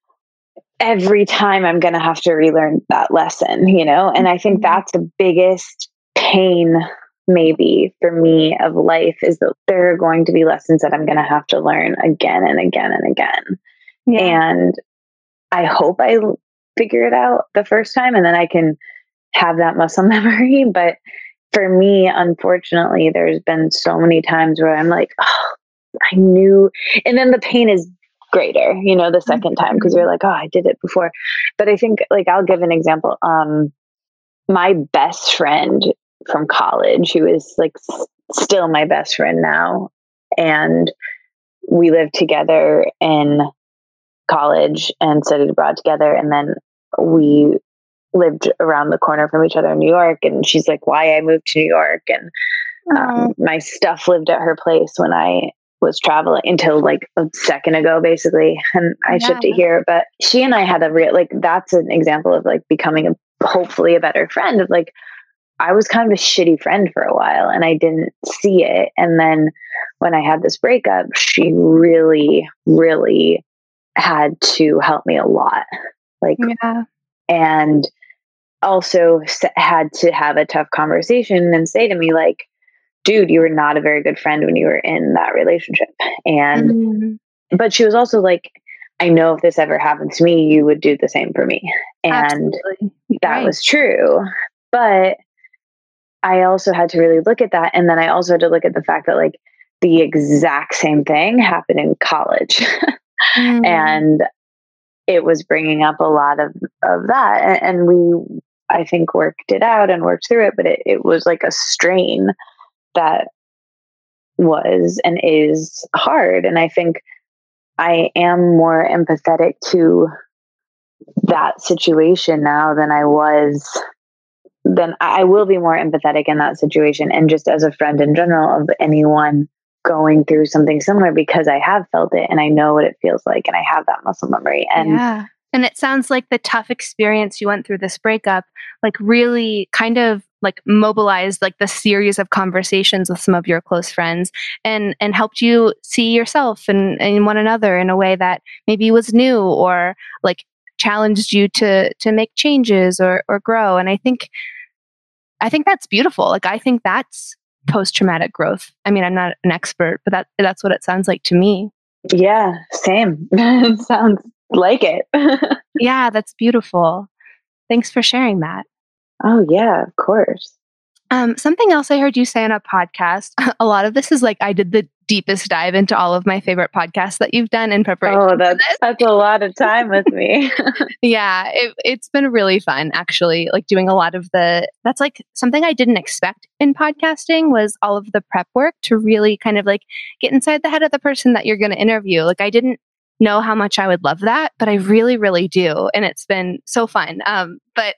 every time I'm going to have to relearn that lesson, you know? And I think mm-hmm. that's the biggest pain maybe for me of life is that there are going to be lessons that I'm going to have to learn again and again and again. Yeah. And I hope I figure it out the first time and then I can have that muscle memory. But for me, unfortunately, there's been so many times where I'm like, oh, I knew. And then the pain is greater, you know, the 2nd time because you're like, oh, I did it before. But I think, like, I'll give an example. Um, my best friend from college who is like s- still my best friend now. And we lived together in college and studied abroad together. And then we lived around the corner from each other in New York. And she's like, why I moved to New York. And um, my stuff lived at her place when I was traveling until like a second ago, basically. And I yeah. shipped it here. But she and I had a real, like, that's an example of like becoming a hopefully a better friend of like, I was kind of a shitty friend for a while and I didn't see it. And then when I had this breakup, she really, really had to help me a lot. Like, Yeah. and also had to have a tough conversation and say to me, like, dude, you were not a very good friend when you were in that relationship. And, Mhm. but she was also like, I know if this ever happened to me, you would do the same for me. And Absolutely. that Right. was true. But I also had to really look at that. And then I also had to look at the fact that, like, the exact same thing happened in college. Mm. and it was bringing up a lot of, of that. And, and we, I think, worked it out and worked through it. But it, it was like a strain that was and is hard. And I think I am more empathetic to that situation now than I was then I I will be more empathetic in that situation and just as a friend in general of anyone going through something similar because I have felt it and I know what it feels like and I have that muscle memory and yeah. And it sounds like the tough experience you went through this breakup, like really kind of like mobilized like the series of conversations with some of your close friends and and helped you see yourself and, and one another in a way that maybe was new or like challenged you to to make changes or or grow. And I think I think that's beautiful. Like I think that's post traumatic growth. I mean, I'm not an expert, but that that's what it sounds like to me. yeah same it sounds like it Yeah, that's beautiful. Thanks for sharing that. oh yeah of course Um, something else I heard you say on a podcast. A lot of this is like I did the deepest dive into all of my favorite podcasts that you've done in preparation. oh that's that's a lot of time with me Yeah, it, it's been really fun actually. Like doing a lot of the. That's like something I didn't expect in podcasting was all of the prep work to really kind of like get inside the head of the person that you're going to interview. Like I didn't know how much I would love that, but I really, really do, and it's been so fun. Um, but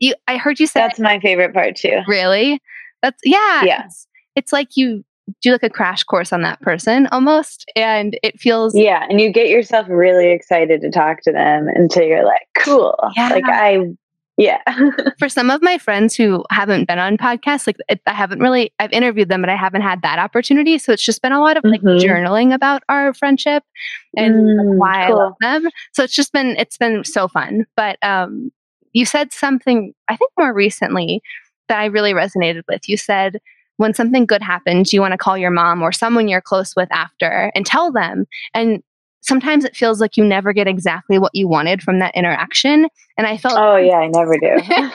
you, I heard you say that's my favorite part too Really? That's yeah. Yeah. It's, it's like you do like a crash course on that person almost, and it feels yeah and you get yourself really excited to talk to them until you're like cool Yeah. like i yeah for some of my friends who haven't been on podcasts. Like it, I haven't really I've interviewed them, but I haven't had that opportunity. So it's just been a lot of like Mhm. journaling about our friendship and Mm, why I love them. So it's just been it's been so fun. But um, you said something I think more recently that I really resonated with. You said when something good happens, you want to call your mom or someone you're close with after and tell them. And sometimes it feels like you never get exactly what you wanted from that interaction. And I felt oh yeah i never do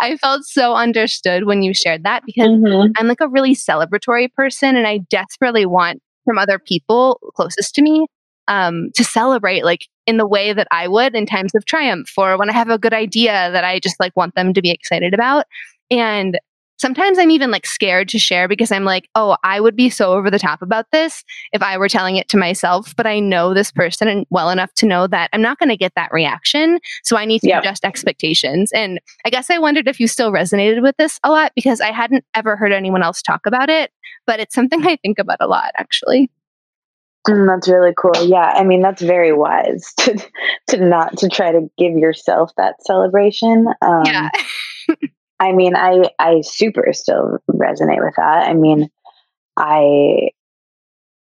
I felt so understood when you shared that because Mhm. I'm like a really celebratory person and I desperately want from other people closest to me um, to celebrate like in the way that I would in times of triumph or when I have a good idea that I just like want them to be excited about. And sometimes I'm even like scared to share because I'm like, oh, I would be so over the top about this if I were telling it to myself. But I know this person well enough to know that I'm not going to get that reaction. So I need to Yep. adjust expectations. And I guess I wondered if you still resonated with this a lot because I hadn't ever heard anyone else talk about it, but it's something I think about a lot actually. Mm, that's really cool yeah i mean that's very wise to to not to try to give yourself that celebration um, yeah. I mean, I I super still resonate with that. I mean, I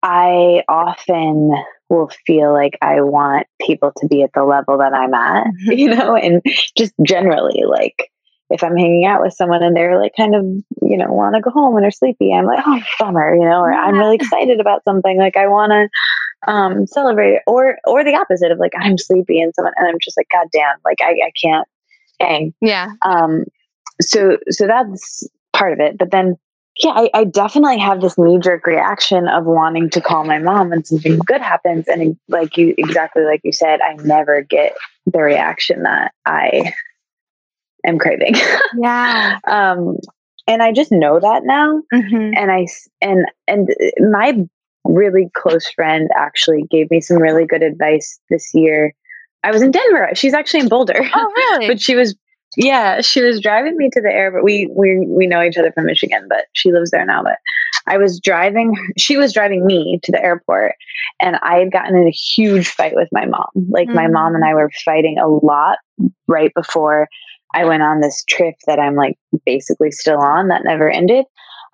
I often will feel like I want people to be at the level that I'm at, Mhm. you know, and just generally like if I'm hanging out with someone and they're like kind of, you know, want to go home and are sleepy, I'm like, oh, bummer, you know, or I'm really excited about something, like I want to um, celebrate it, or or the opposite of like I'm sleepy and someone and I'm just like, god damn, like I, I can't hang Yeah. um so so that's part of it but then yeah I, I definitely have this knee-jerk reaction of wanting to call my mom when something good happens and like you exactly like you said i never get the reaction that i am craving. Yeah. um and i just know that now. Mhm. and I and and my really close friend actually gave me some really good advice this year. I was in denver. She's actually in boulder. Oh, really? but she was yeah she was driving me to the airport we we we know each other from michigan but she lives there now. But i was driving she was driving me to the airport and i had gotten in a huge fight with my mom. Like my mom and i were fighting a lot right before I went on this trip that I'm like basically still on that never ended.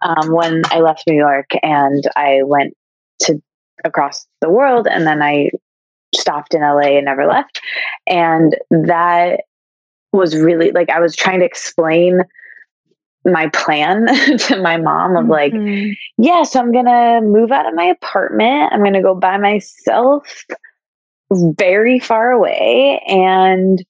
Um, when I left New York and I went to across the world and then I stopped in LA and never left. And that was really like I was trying to explain my plan to my mom of like, mm-hmm. yeah, so I'm gonna move out of my apartment. I'm gonna go by myself very far away. And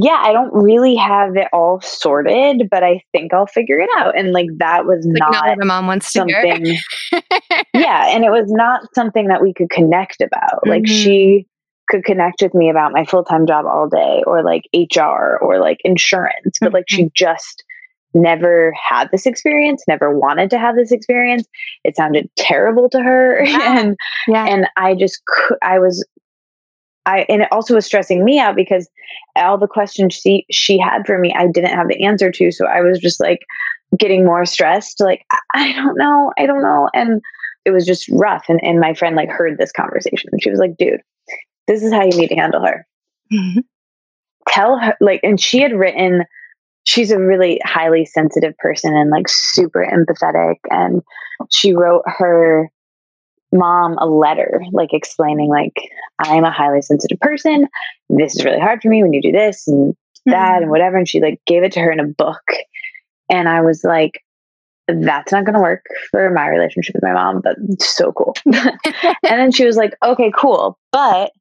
yeah, I don't really have it all sorted, but I think I'll figure it out. And like that was like not, not what mom wants to something. yeah, and it was not something that we could connect about. Mm-hmm. Like she could connect with me about my full time job all day, or like HR, or like insurance, but mm-hmm. like she mm-hmm. just never had this experience, never wanted to have this experience. It sounded terrible to her, yeah. and yeah. and I just I was I and it also was stressing me out because all the questions she she had for me, I didn't have the answer to. So I was just like getting more stressed, like, I don't know, I don't know. And it was just rough. And and my friend like heard this conversation and she was like, dude, this is how you need to handle her. Mm-hmm. Tell her like, and she had written she's a really highly sensitive person and like super empathetic and she wrote her mom a letter like explaining like i'm a highly sensitive person. This is really hard for me when you do this and that mm-hmm. and whatever. And she like gave it to her in a book. And i was like that's not going to work for my relationship with my mom but so cool. And then she was like okay cool but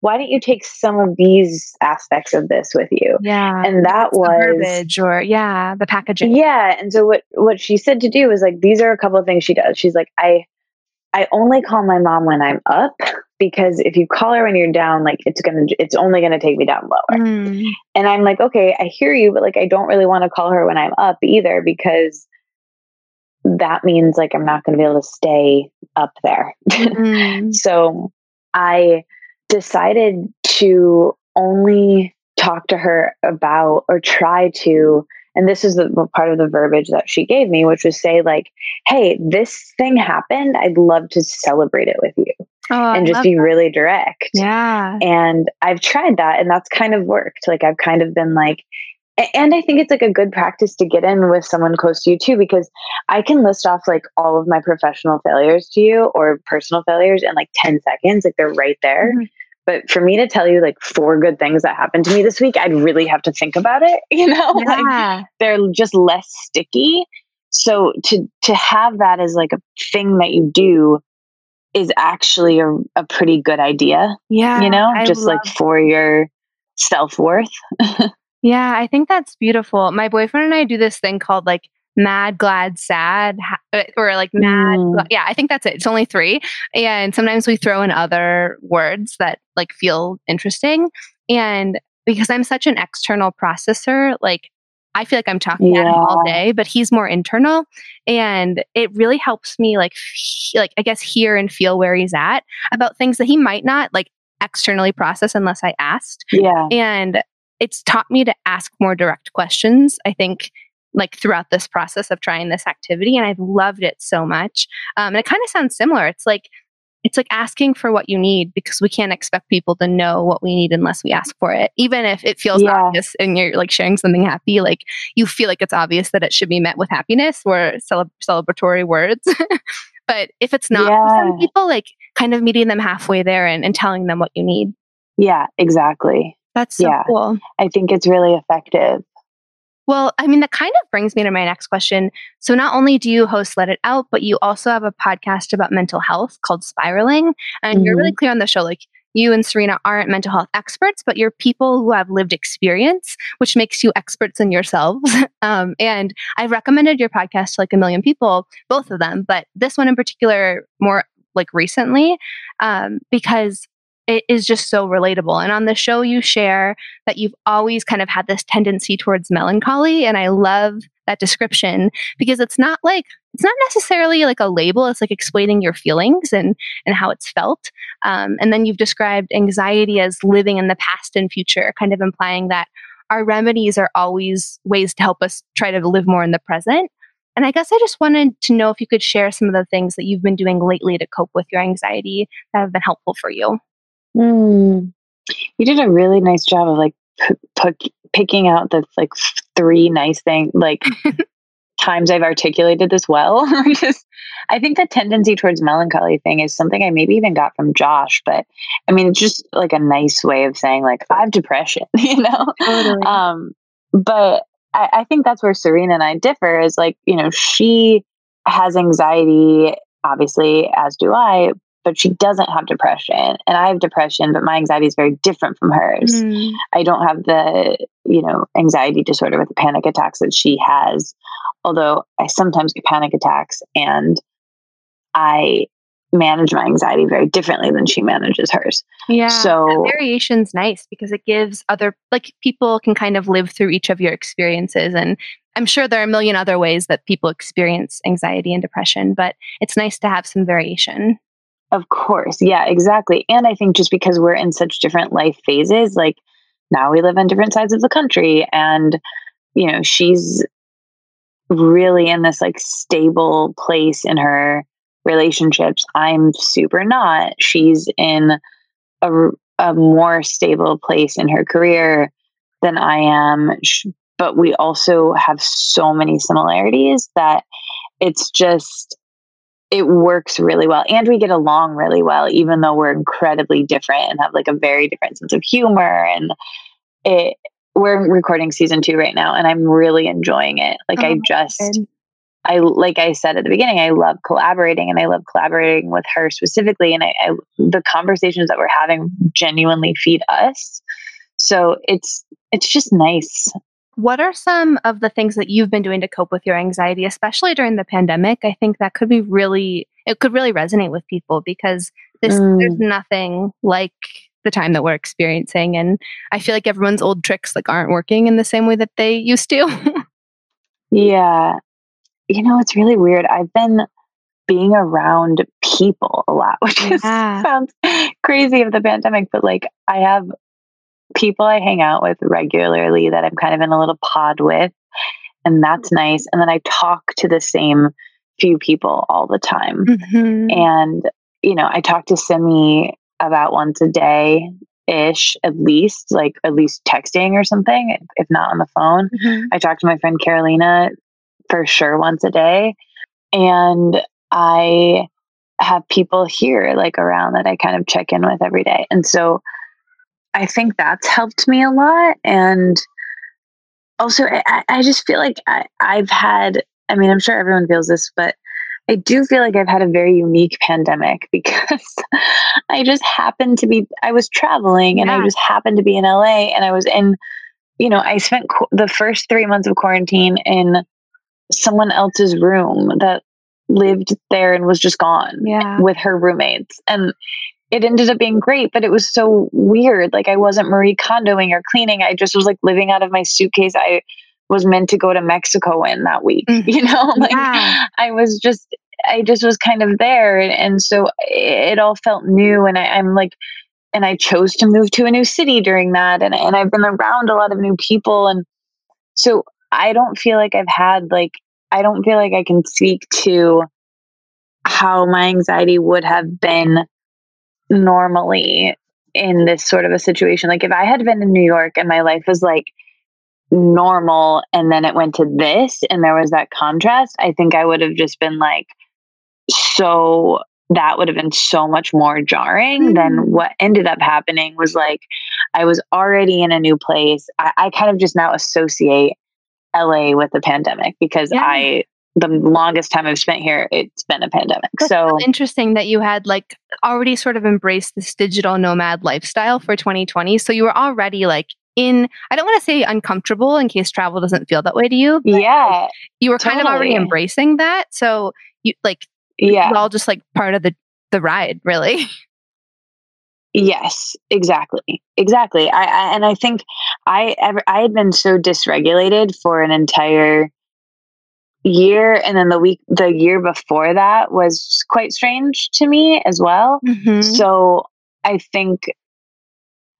why don't you take some of these aspects of this with you? Yeah and that was verbiage or yeah the packaging. Yeah and so what what she said to do was like these are a couple of things she does. She's like i I only call my mom when I'm up because if you call her when you're down, like it's gonna, it's only gonna take me down lower. Mm. And I'm like, okay, I hear you, but like I don't really want to call her when I'm up either because that means like I'm not gonna be able to stay up there. Mm. so I decided to only talk to her about or try to and this is the part of the verbiage that she gave me which was say like hey this thing happened i'd love to celebrate it with you oh, and just be that. really direct yeah and i've tried that and that's kind of worked like i've kind of been like and I think it's like a good practice to get in with someone close to you too, because I can list off like all of my professional failures to you or personal failures in like 10 seconds. Like they're right there. Mm-hmm. But for me to tell you like four good things that happened to me this week, I'd really have to think about it. You know, yeah. like they're just less sticky. So to to have that as like a thing that you do is actually a, a pretty good idea. Yeah. You know, I just like for your self worth. yeah, I think that's beautiful. My boyfriend and I do this thing called like mad, glad, sad, ha- or like mad. Mm. yeah, I think that's it. It's only three. And sometimes we throw in other words that like feel interesting. And because I'm such an external processor, like I feel like I'm talking yeah. at him all day, but he's more internal. And it really helps me like, like, I guess, hear and feel where he's at about things that he might not like externally process unless I asked. Yeah. And it's taught me to ask more direct questions. I think like throughout this process of trying this activity and I've loved it so much. Um, and it kind of sounds similar. It's like it's like asking for what you need because we can't expect people to know what we need unless we ask for it. Even if it feels yeah. obvious and you're like sharing something happy, like you feel like it's obvious that it should be met with happiness or cele- celebratory words. but if it's not yeah. for some people, like kind of meeting them halfway there and, and telling them what you need. Yeah, exactly. That's so yeah. cool. I think it's really effective. Well, I mean, that kind of brings me to my next question. So, not only do you host Let It Out, but you also have a podcast about mental health called Spiraling. And mm-hmm. you're really mm-hmm. clear on the show. Like, you and Serena aren't mental health experts, but you're people who have lived experience, which makes you experts in yourselves. um, and I've recommended your podcast to like a million people, both of them, but this one in particular more like recently, um, because it is just so relatable. And on the show, you share that you've always kind of had this tendency towards melancholy. And I love that description because it's not like, it's not necessarily like a label. It's like explaining your feelings and, and how it's felt. Um, and then you've described anxiety as living in the past and future, kind of implying that our remedies are always ways to help us try to live more in the present. And I guess I just wanted to know if you could share some of the things that you've been doing lately to cope with your anxiety that have been helpful for you. Mm. You did a really nice job of like p- p- picking out the like three nice things, like times I've articulated this well. Just, I think the tendency towards melancholy thing is something I maybe even got from Josh, but I mean, it's just like a nice way of saying like I have depression, you know. Totally. Um, but I, I think that's where Serena and I differ. Is like you know she has anxiety, obviously, as do I, but she doesn't have depression and i have depression but my anxiety is very different from hers Mm. i don't have the you know anxiety disorder with the panic attacks that she has although i sometimes get panic attacks and i manage my anxiety very differently than she manages hers Yeah. so variation's nice because it gives other like people can kind of live through each of your experiences and i'm sure there are a million other ways that people experience anxiety and depression but it's nice to have some variation Of course. Yeah, exactly. And I think just because we're in such different life phases, like now we live on different sides of the country and you know, she's really in this like stable place in her relationships. I'm super not. She's in a, a more stable place in her career than I am. But we also have so many similarities that it's just it works really well and we get along really well even though we're incredibly different and have like a very different sense of humor and it we're recording season 2 right now and I'm really enjoying it. Like I Oh, just good. I like I said at the beginning I love collaborating and I love collaborating with her specifically and I, I the conversations that we're having genuinely feed us. So it's it's just nice What are some of the things that you've been doing to cope with your anxiety, especially during the pandemic? I think that could be really, it could really resonate with people because this, Mm. there's nothing like the time that we're experiencing. And I feel like everyone's old tricks like aren't working in the same way that they used to. Yeah. You know, it's really weird. I've been being around people a lot, which is, sounds crazy of the pandemic, but like I have people I hang out with regularly that I'm kind of in a little pod with, and that's nice. And then I talk to the same few people all the time. Mhm. And, you know, I talk to Simi about once a day ish, at least, like at least texting or something, if not on the phone. Mhm. I talk to my friend Carolina for sure once a day. And I have people here like around that I kind of check in with every day. And so I think that's helped me a lot. And also, I, I- just feel like I, I've had, I mean, I'm sure everyone feels this, but I do feel like I've had a very unique pandemic because I just happened to be, I was traveling and I just happened to be in LA and I was in, you know, I spent qu- the first three months of quarantine in someone else's room that lived there and was just gone Yeah. with her roommates. And it ended up being great, but it was so weird. Like I wasn't Marie Kondoing or cleaning. I just was like living out of my suitcase. I was meant to go to Mexico in that week, Mhm. you know? Like Yeah. I was just, I just was kind of there. And, and so it, it all felt new. And I, I'm like, and I chose to move to a new city during that. And, and I've been around a lot of new people. And so I don't feel like I've had like, I don't feel like I can speak to how my anxiety would have been normally in this sort of a situation. Like if I had been in New York and my life was like normal and then it went to this and there was that contrast, I think I would have just been like so that would have been so much more jarring Mm. than what ended up happening was like I was already in a new place. I, I kind of just now associate LA with the pandemic because Yeah. I the longest time I've spent here, it's been a pandemic. That's so interesting that you had like already sort of embraced this digital nomad lifestyle for 2020. So you were already like in, I don't want to say uncomfortable in case travel doesn't feel that way to you. but yeah, You were kind of already embracing that. So you like, yeah. all just like part of the, the ride, really. Yes, exactly, exactly. I, I and I think I ever I had been so dysregulated for an entire year, and then the week the year before that was quite strange to me as well. Mhm. So I think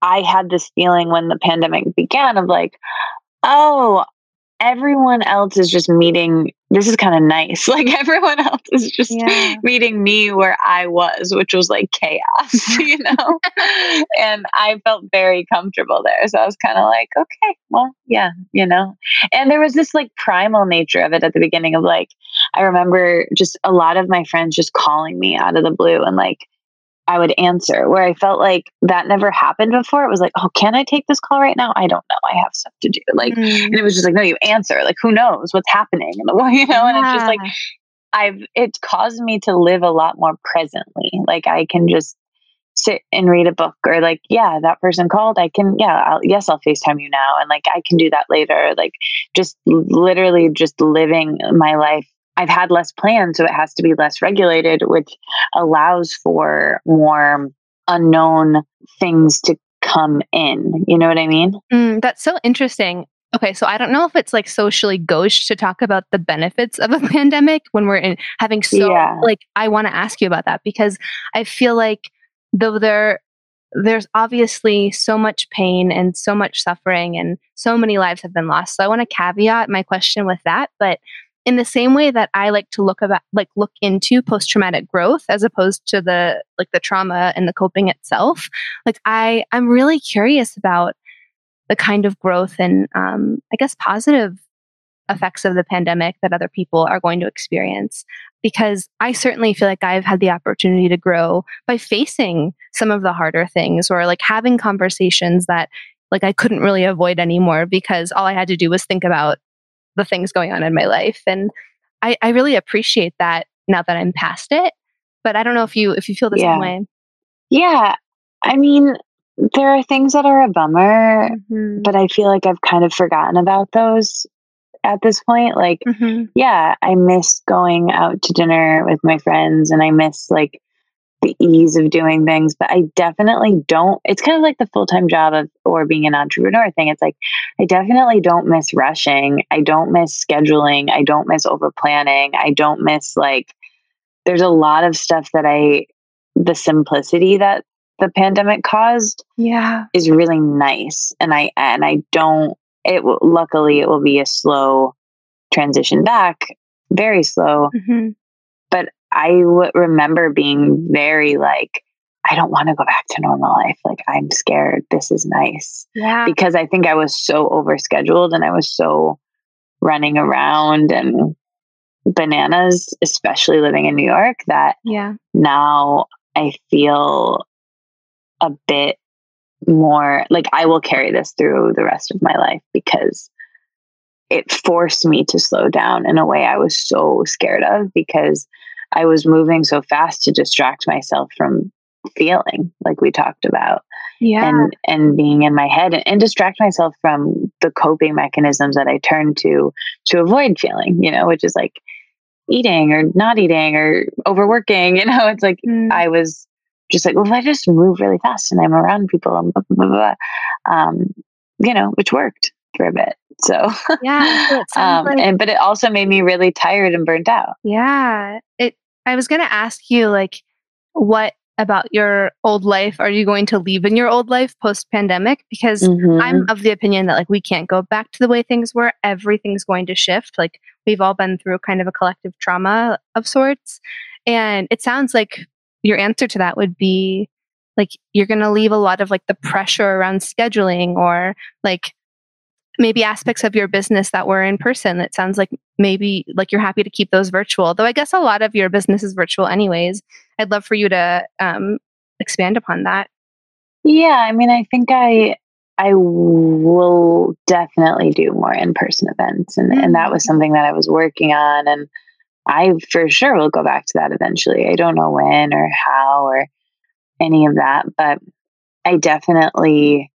I had this feeling when the pandemic began of like, oh, everyone else is just meeting this is kind of nice. Like everyone else is just Yeah. meeting me where I was, which was like chaos, you know? and I felt very comfortable there. So I was kind of like, okay, well, yeah, you know? And there was this like primal nature of it at the beginning of like, I remember just a lot of my friends just calling me out of the blue and like, I would answer where I felt like that never happened before. It was like, oh, can I take this call right now? I don't know. I have stuff to do. Like, Mm. and it was just like, no, you answer. Like, who knows what's happening in the world, you know? And it's just like, I've, it's caused me to live a lot more presently. Like, I can just sit and read a book or like, yeah, that person called. I can, yeah, I'll, yes, I'll FaceTime you now. And like, I can do that later. Like, just literally just living my life. I've had less plans, so it has to be less regulated, which allows for more unknown things to come in. You know what I mean? Mm, that's so interesting. Okay, so I don't know if it's like socially gauche to talk about the benefits of a pandemic when we're in having so Yeah. like I want to ask you about that because I feel like though there there's obviously so much pain and so much suffering and so many lives have been lost. So I want to caveat my question with that, but in the same way that I like to look about like look into post traumatic growth as opposed to the like the trauma and the coping itself, like I I'm really curious about the kind of growth and um, I guess positive effects of the pandemic that other people are going to experience. Because I certainly feel like I've had the opportunity to grow by facing some of the harder things or like having conversations that like I couldn't really avoid anymore because all I had to do was think about the things going on in my life. And I, I really appreciate that now that I'm past it. But I don't know if you if you feel the Yeah. same way. Yeah. I mean, there are things that are a bummer, Mhm. but I feel like I've kind of forgotten about those at this point. Like, Mhm. yeah, I miss going out to dinner with my friends and I miss like the ease of doing things, but I definitely don't. It's kind of like the full time job of or being an entrepreneur thing. It's like I definitely don't miss rushing. I don't miss scheduling. I don't miss over planning. I don't miss like there's a lot of stuff that I the simplicity that the pandemic caused Yeah. is really nice and i and i don't it will luckily it will be a slow transition back very slow Mhm. I w- remember being very like i don't want to go back to normal life like i'm scared this is nice Yeah. because i think i was so overscheduled and i was so running around and bananas especially living in new york that Yeah. now I feel a bit more like I will carry this through the rest of my life because it forced me to slow down in a way I was so scared of because I was moving so fast to distract myself from feeling like we talked about Yeah. and and being in my head and, and distract myself from the coping mechanisms that I turn to to avoid feeling, you know, which is like eating or not eating or overworking, you know, it's like Mm. I was just like, well, if I just move really fast and I'm around people, and blah, blah, blah, blah, um, you know, which worked for a bit. So, yeah. So um, like and but it also made me really tired and burnt out. Yeah. It I was going to ask you like what about your old life are you going to leave in your old life post pandemic because Mhm. I'm of the opinion that like we can't go back to the way things were. Everything's going to shift. Like we've all been through kind of a collective trauma of sorts. And it sounds like your answer to that would be like you're going to leave a lot of like the pressure around scheduling or like maybe aspects of your business that were in person. It sounds like maybe like you're happy to keep those virtual. Though I guess a lot of your business is virtual anyways. I'd love for you to um, expand upon that. Yeah, I mean, I think I I will definitely do more in person events, and and that was something that I was working on, and I for sure will go back to that eventually. I don't know when or how or any of that, but I definitely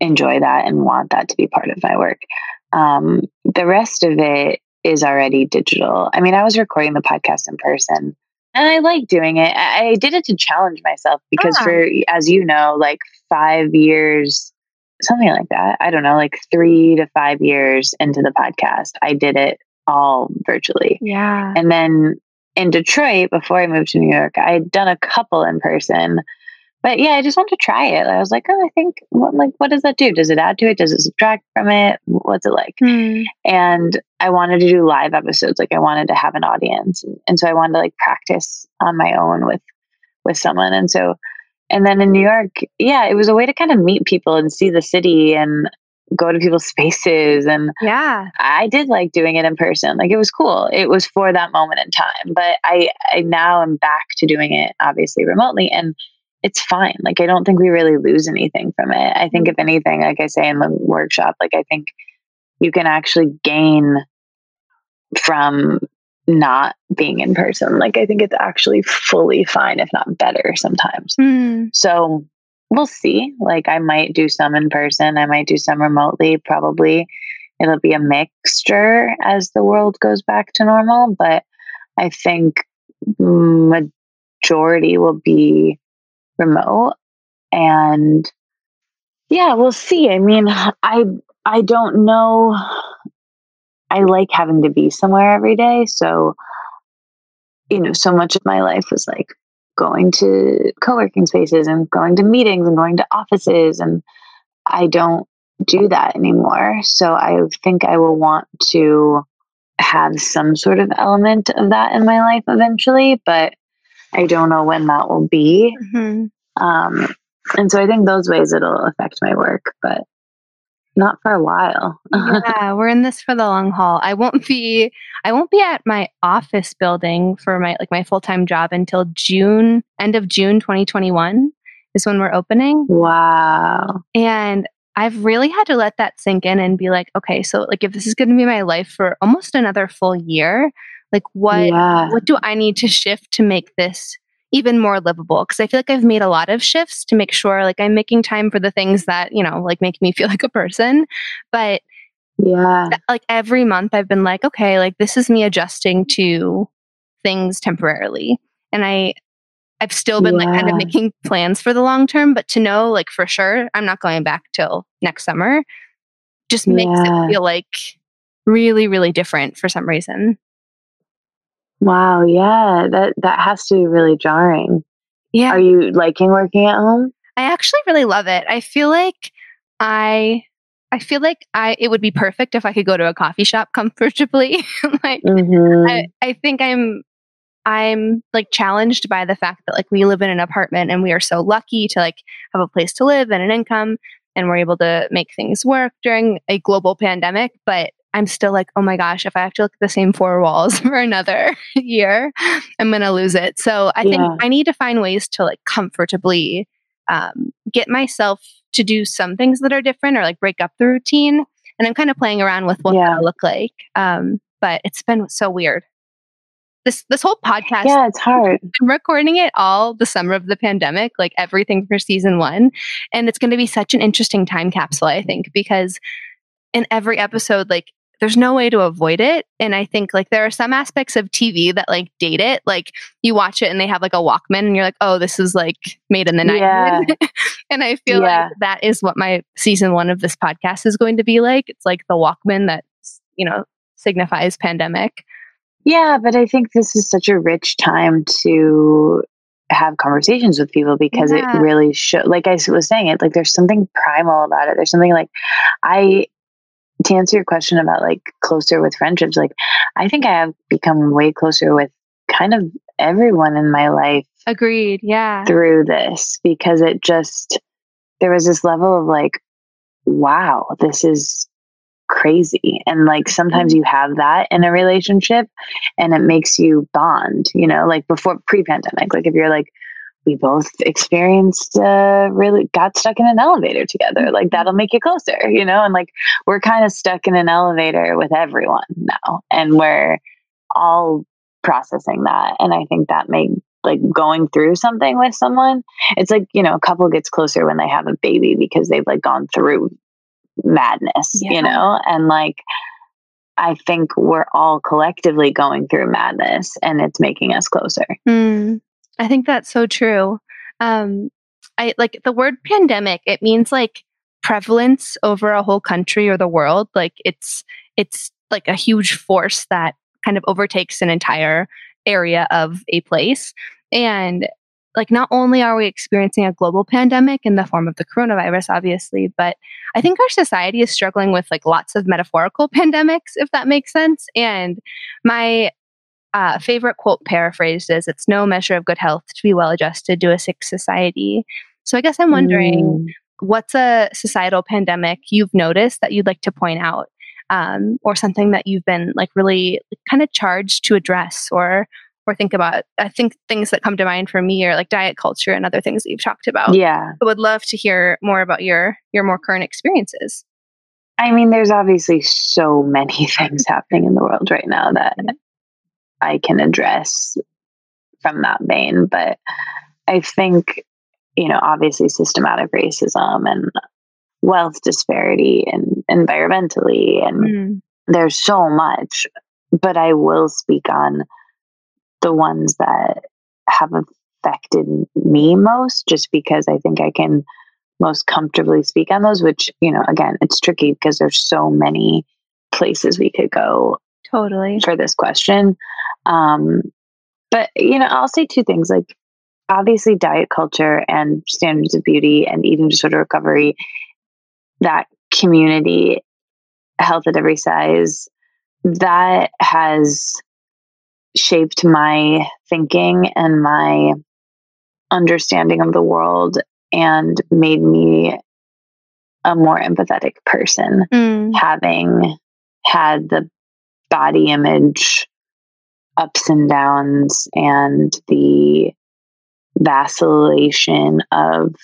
enjoy that and want that to be part of my work. Um, the rest of it is already digital. I mean, I was recording the podcast in person and I like doing it. I, I did it to challenge myself because Ah. for, as you know, like five years, something like that. I don't know, like three to five years into the podcast, I did it all virtually. Yeah. And then in Detroit, before I moved to New York, I had done a couple in person. But yeah, I just wanted to try it. I was like, oh, I think, what, like, what does that do? Does it add to it? Does it subtract from it? What's it like? Hmm. And I wanted to do live episodes. Like I wanted to have an audience. And, and so I wanted to like practice on my own with with someone. And so and then in New York, yeah, it was a way to kind of meet people and see the city and go to people's spaces and yeah i did like doing it in person like it was cool it was for that moment in time but i i now am back to doing it obviously remotely and it's fine like i don't think we really lose anything from it i think if anything like i say in the workshop like i think you can actually gain from not being in person. Like I think it's actually fully fine, if not better sometimes. Mm. So we'll see. Like I might do some in person, I might do some remotely, probably. It'll be a mixture as the world goes back to normal, but I think majority will be remote and yeah, we'll see. I mean, I I don't know I like having to be somewhere every day. So, you know, so much of my life was like going to co working spaces and going to meetings and going to offices. And I don't do that anymore. So I think I will want to have some sort of element of that in my life eventually, but I don't know when that will be. Mm-hmm. Um, and so I think those ways it'll affect my work, but not for a while. yeah, we're in this for the long haul. I won't be I won't be at my office building for my like my full-time job until June, end of June 2021 is when we're opening. Wow. And I've really had to let that sink in and be like, okay, so like if this is going to be my life for almost another full year, like what yeah. what do I need to shift to make this even more livable because I feel like I've made a lot of shifts to make sure like I'm making time for the things that, you know, like make me feel like a person. But yeah. Like every month I've been like, okay, like this is me adjusting to things temporarily. And I I've still been yeah. like kind of making plans for the long term, but to know like for sure I'm not going back till next summer just makes yeah. it feel like really, really different for some reason. Wow, yeah, that that has to be really jarring. Yeah. Are you liking working at home? I actually really love it. I feel like I I feel like I it would be perfect if I could go to a coffee shop comfortably. like mm-hmm. I, I think I'm I'm like challenged by the fact that like we live in an apartment and we are so lucky to like have a place to live and an income and we're able to make things work during a global pandemic, but I'm still like, oh my gosh, if I have to look at the same four walls for another year, I'm going to lose it. So I think I need to find ways to like comfortably um, get myself to do some things that are different or like break up the routine. And I'm kind of playing around with what yeah. that look like. Um, but it's been so weird. This this whole podcast. Yeah, it's hard. I'm recording it all the summer of the pandemic, like everything for season one, and it's going to be such an interesting time capsule. I think because in every episode, like there's no way to avoid it. And I think like there are some aspects of TV that like date it. Like you watch it and they have like a Walkman and you're like, oh, this is like made in the 90s. Yeah. and I feel yeah. like that is what my season one of this podcast is going to be like. It's like the Walkman that, you know, signifies pandemic. Yeah, but I think this is such a rich time to have conversations with people because yeah. it really show like I was saying it like there's something primal about it. There's something like I to answer your question about like closer with friendships, like I think I have become way closer with kind of everyone in my life. Agreed. Yeah. Through this because it just, there was this level of like, wow, this is crazy. And like sometimes mm-hmm. you have that in a relationship and it makes you bond, you know, like before pre pandemic. Like if you're like, we both experienced uh, really got stuck in an elevator together like that'll make you closer you know and like we're kind of stuck in an elevator with everyone now and we're all processing that and i think that made like going through something with someone it's like you know a couple gets closer when they have a baby because they've like gone through madness yeah. you know and like I think we're all collectively going through madness and it's making us closer. Mm. I think that's so true. Um, I like the word pandemic. It means like prevalence over a whole country or the world. Like it's it's like a huge force that kind of overtakes an entire area of a place. And like not only are we experiencing a global pandemic in the form of the coronavirus obviously but i think our society is struggling with like lots of metaphorical pandemics if that makes sense and my uh, favorite quote paraphrased is it's no measure of good health to be well adjusted to a sick society. So i guess i'm wondering mm. what's a societal pandemic you've noticed that you'd like to point out um, or something that you've been like really kind of charged to address or or think about? I think things that come to mind for me are like diet culture and other things that you've talked about. Yeah. I would love to hear more about your your more current experiences. I mean there's obviously so many things happening in the world right now that i can address from that vein but i think you know obviously systematic racism and wealth disparity and environmentally and mm. there's so much but i will speak on the ones that have affected me most just because I think I can most comfortably speak on those, which, you know, again, it's tricky because there's so many places we could go totally for this question. Um, but, you know, I'll say two things like obviously diet culture and standards of beauty and eating disorder recovery, that community, health at every size, that has shaped my thinking and my understanding of the world and made me a more empathetic person mm. having had the body image ups and downs and the vacillation of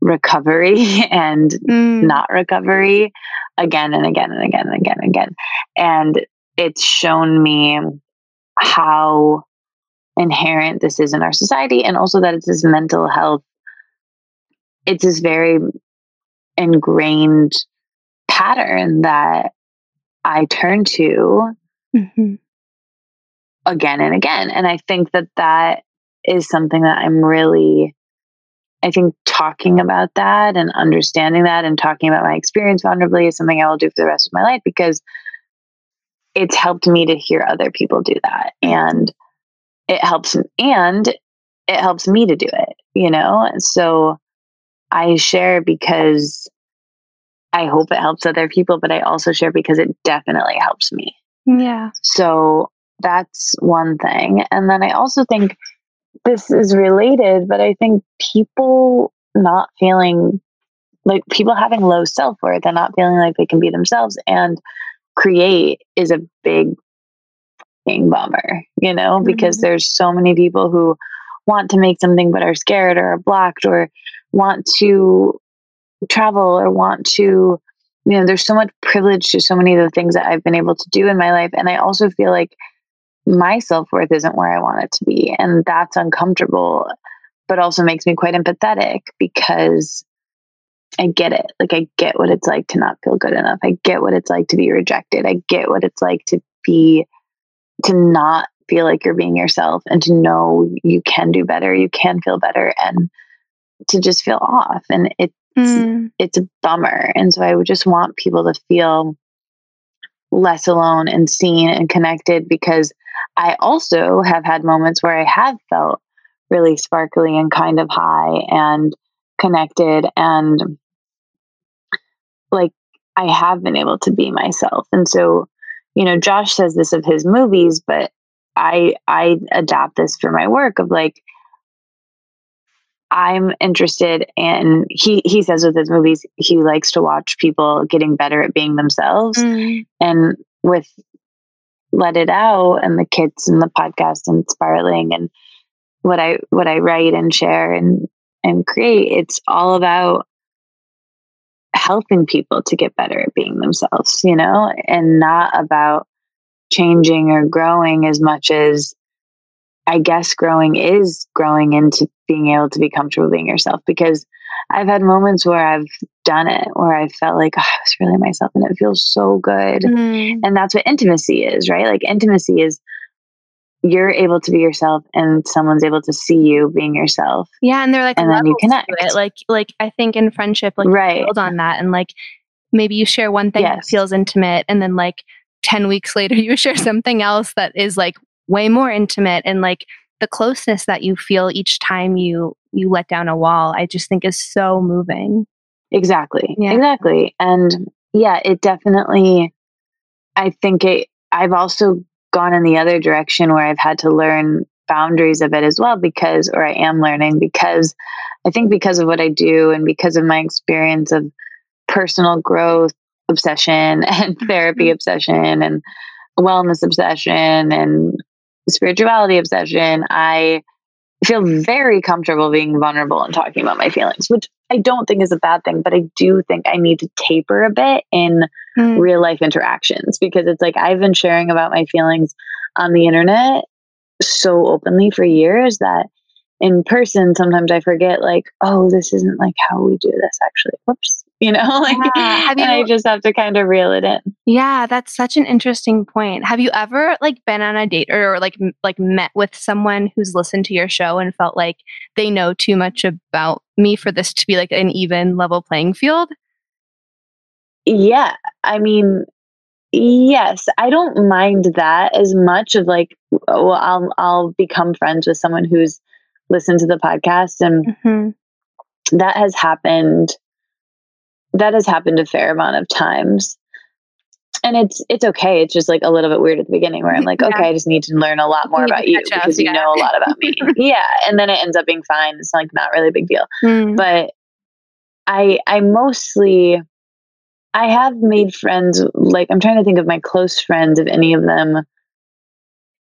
recovery and mm. not recovery again and again and again and again and again and it's shown me how inherent this is in our society and also that it's this mental health it's this very ingrained pattern that i turn to mm-hmm. again and again and i think that that is something that i'm really i think talking about that and understanding that and talking about my experience vulnerably is something i will do for the rest of my life because it's helped me to hear other people do that and it helps and it helps me to do it you know And so i share because i hope it helps other people but i also share because it definitely helps me. Yeah. So that's one thing. And then i also think this is related but i think people not feeling like people having low self-worth and not feeling like they can be themselves and create is a big bummer, you know, because mm-hmm. there's so many people who want to make something but are scared or are blocked or want to travel or want to you know there's so much privilege to so many of the things that I've been able to do in my life and I also feel like my self-worth isn't where I want it to be and that's uncomfortable but also makes me quite empathetic because I get it. Like I get what it's like to not feel good enough. I get what it's like to be rejected. I get what it's like to be to not feel like you're being yourself and to know you can do better, you can feel better and to just feel off and it's mm. it's a bummer. And so I would just want people to feel less alone and seen and connected because I also have had moments where I have felt really sparkly and kind of high and connected and like I have been able to be myself. And so, you know, Josh says this of his movies, but I I adapt this for my work of like I'm interested in he he says with his movies he likes to watch people getting better at being themselves mm. and with let it out and the kids and the podcast and spiraling and what I what I write and share and and create it's all about helping people to get better at being themselves, you know, and not about changing or growing as much as I guess growing is growing into being able to be comfortable being yourself because I've had moments where I've done it where I felt like oh, I was really myself and it feels so good. Mm. And that's what intimacy is, right? Like intimacy is you're able to be yourself and someone's able to see you being yourself. Yeah, and they're like and then you connect. Like like I think in friendship, like right. build on that and like maybe you share one thing yes. that feels intimate and then like 10 weeks later you share something else that is like way more intimate and like the closeness that you feel each time you you let down a wall, I just think is so moving. Exactly. Yeah. Exactly. And yeah, it definitely I think it I've also gone in the other direction where I've had to learn boundaries of it as well because or I am learning because I think because of what I do and because of my experience of personal growth obsession and therapy mm-hmm. obsession and wellness obsession and spirituality obsession, I feel very comfortable being vulnerable and talking about my feelings, which I don't think is a bad thing, but I do think I need to taper a bit in mm. real life interactions because it's like I've been sharing about my feelings on the internet so openly for years that in person sometimes I forget like, oh, this isn't like how we do this actually. Whoops. You know, like yeah. you, I just have to kind of reel it in. Yeah, that's such an interesting point. Have you ever like been on a date or, or like like met with someone who's listened to your show and felt like they know too much about me for this to be like an even level playing field? Yeah. I mean, Yes, I don't mind that as much of like well I'll I'll become friends with someone who's listened to the podcast and mm-hmm. that has happened that has happened a fair amount of times. And it's it's okay. It's just like a little bit weird at the beginning where I'm like, yeah. okay, I just need to learn a lot more about you because yeah. you know a lot about me. yeah. And then it ends up being fine. It's like not really a big deal. Mm. But I I mostly I have made friends, like, I'm trying to think of my close friends, if any of them,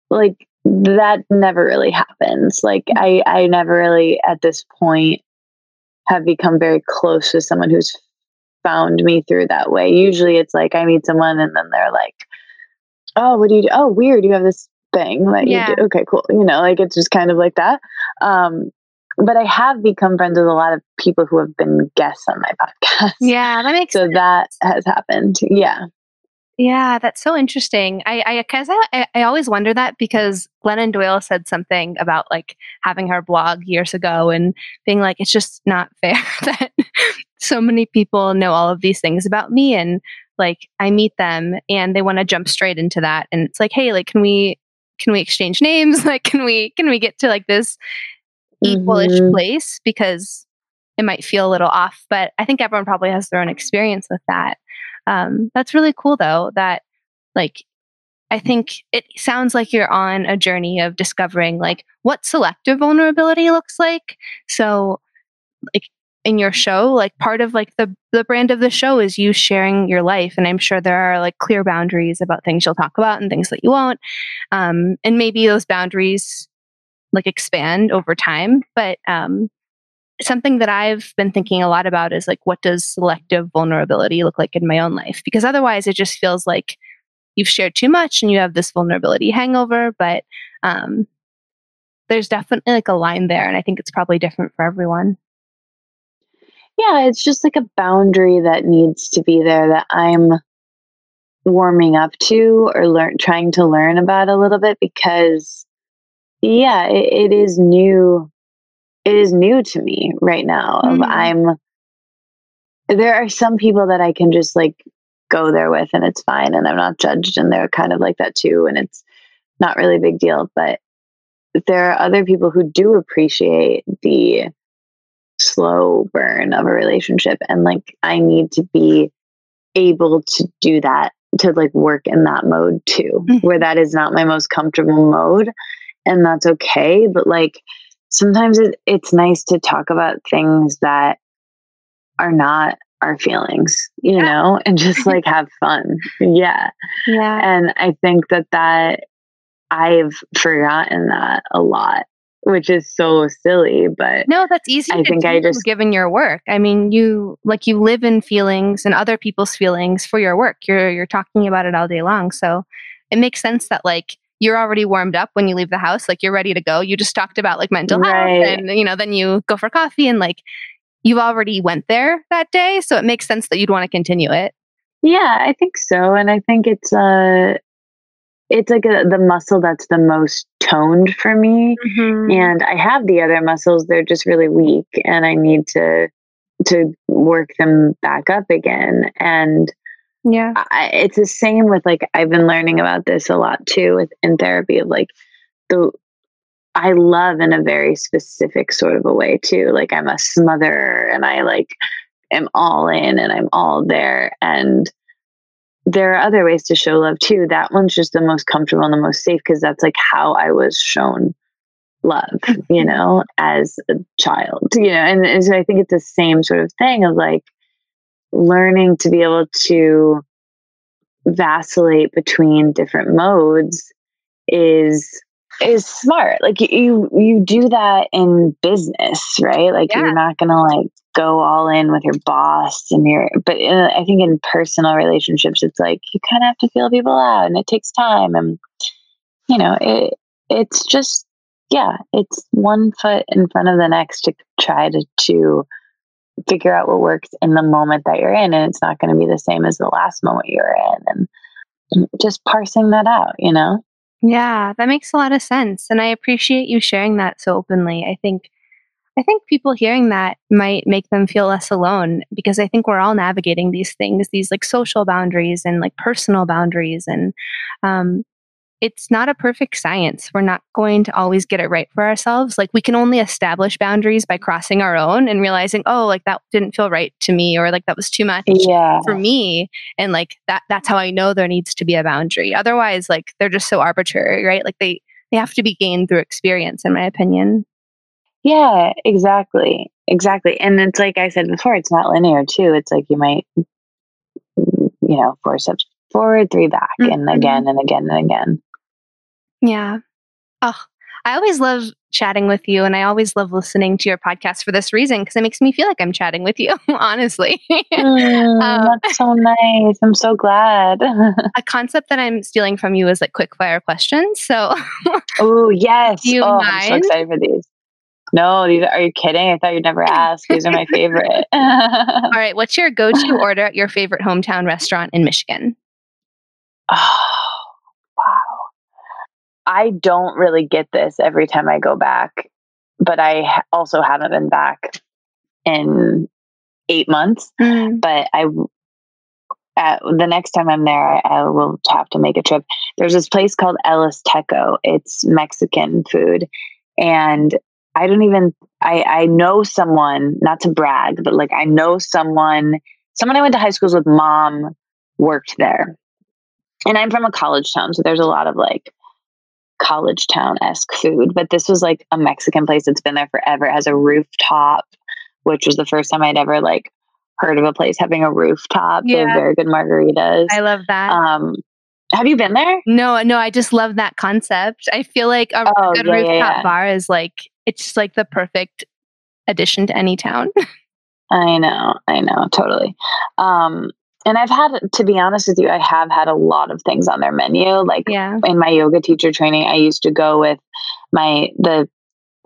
like, that never really happens. Like, I, I never really, at this point, have become very close with someone who's found me through that way. Usually it's like I meet someone and then they're like, oh, what do you do? Oh, weird. You have this thing that yeah. you do. Okay, cool. You know, like, it's just kind of like that. Um, but I have become friends with a lot of people who have been guests on my podcast. Yeah, that makes so sense. that has happened. Yeah. Yeah, that's so interesting. I I I, I always wonder that because Glennon Doyle said something about like having her blog years ago and being like, it's just not fair that so many people know all of these things about me and like I meet them and they want to jump straight into that and it's like, hey, like can we can we exchange names? Like can we can we get to like this equalish mm-hmm. place because it might feel a little off. But I think everyone probably has their own experience with that. Um, that's really cool though, that like I think it sounds like you're on a journey of discovering like what selective vulnerability looks like. So like in your show, like part of like the the brand of the show is you sharing your life, and I'm sure there are like clear boundaries about things you'll talk about and things that you won't. Um, and maybe those boundaries like expand over time. But um, something that I've been thinking a lot about is like, what does selective vulnerability look like in my own life? Because otherwise, it just feels like you've shared too much and you have this vulnerability hangover. But um, there's definitely like a line there, and I think it's probably different for everyone. Yeah, it's just like a boundary that needs to be there that I'm warming up to or learn trying to learn about a little bit because yeah, it, it is new. It is new to me right now. Mm-hmm. I'm there are some people that I can just like go there with and it's fine and I'm not judged and they're kind of like that too and it's not really a big deal. But there are other people who do appreciate the slow burn of a relationship and like I need to be able to do that to like work in that mode too, mm-hmm. where that is not my most comfortable mode and that's okay. But like sometimes it, it's nice to talk about things that are not our feelings, you yeah. know, and just like have fun. Yeah. Yeah. And I think that that I've forgotten that a lot, which is so silly, but no, that's easy. I think I just given your work. I mean, you like you live in feelings and other people's feelings for your work. You're you're talking about it all day long, so it makes sense that like you're already warmed up when you leave the house like you're ready to go you just talked about like mental right. health and you know then you go for coffee and like you've already went there that day so it makes sense that you'd want to continue it yeah i think so and i think it's uh it's like a, the muscle that's the most toned for me mm-hmm. and i have the other muscles they're just really weak and i need to to work them back up again and yeah. I, it's the same with like, I've been learning about this a lot too with in therapy of like the, I love in a very specific sort of a way too. Like I'm a smother and I like am all in and I'm all there. And there are other ways to show love too. That one's just the most comfortable and the most safe because that's like how I was shown love, you mm-hmm. know, as a child, you know, and, and so I think it's the same sort of thing of like learning to be able to vacillate between different modes is is smart. Like you you do that in business, right? Like yeah. you're not gonna like go all in with your boss and your. But in, I think in personal relationships, it's like you kind of have to feel people out, and it takes time, and you know it. It's just yeah, it's one foot in front of the next to try to to figure out what works in the moment that you're in, and it's not going to be the same as the last moment you were in, and just parsing that out, you know. Yeah, that makes a lot of sense. And I appreciate you sharing that so openly. I think I think people hearing that might make them feel less alone because I think we're all navigating these things, these like social boundaries and like personal boundaries. And um, it's not a perfect science. We're not going to always get it right for ourselves. Like we can only establish boundaries by crossing our own and realizing, oh, like that didn't feel right to me, or like that was too much yeah. for me. And like that that's how I know there needs to be a boundary. Otherwise, like they're just so arbitrary, right? Like they they have to be gained through experience, in my opinion. Yeah, exactly. Exactly. And it's like I said before, it's not linear too. It's like you might you know, four steps forward, three back, mm-hmm. and again and again and again. Yeah. Oh, I always love chatting with you and I always love listening to your podcast for this reason because it makes me feel like I'm chatting with you, honestly. Mm, um, that's so nice. I'm so glad. a concept that I'm stealing from you is like quick fire questions. So, oh, yes. you oh, mind? I'm so excited for these. No, these are, are you kidding? I thought you'd never ask. These are my favorite. All right. What's your go to order at your favorite hometown restaurant in Michigan? Oh, wow. I don't really get this every time I go back, but I also haven't been back in eight months. Mm. But I, at, the next time I'm there, I, I, will have to make a trip. There's this place called El Azteca. It's Mexican food, and I don't even. I I know someone, not to brag, but like I know someone. Someone I went to high schools with. Mom worked there, and I'm from a college town, so there's a lot of like college town esque food, but this was like a Mexican place that's been there forever. It has a rooftop, which was the first time I'd ever like heard of a place having a rooftop. Yeah. They have very good margaritas. I love that. Um, have you been there? No, no, I just love that concept. I feel like a oh, good yeah, rooftop yeah, bar is like it's just like the perfect addition to any town. I know, I know, totally. Um, and I've had, to be honest with you, I have had a lot of things on their menu. Like yeah. in my yoga teacher training, I used to go with my, the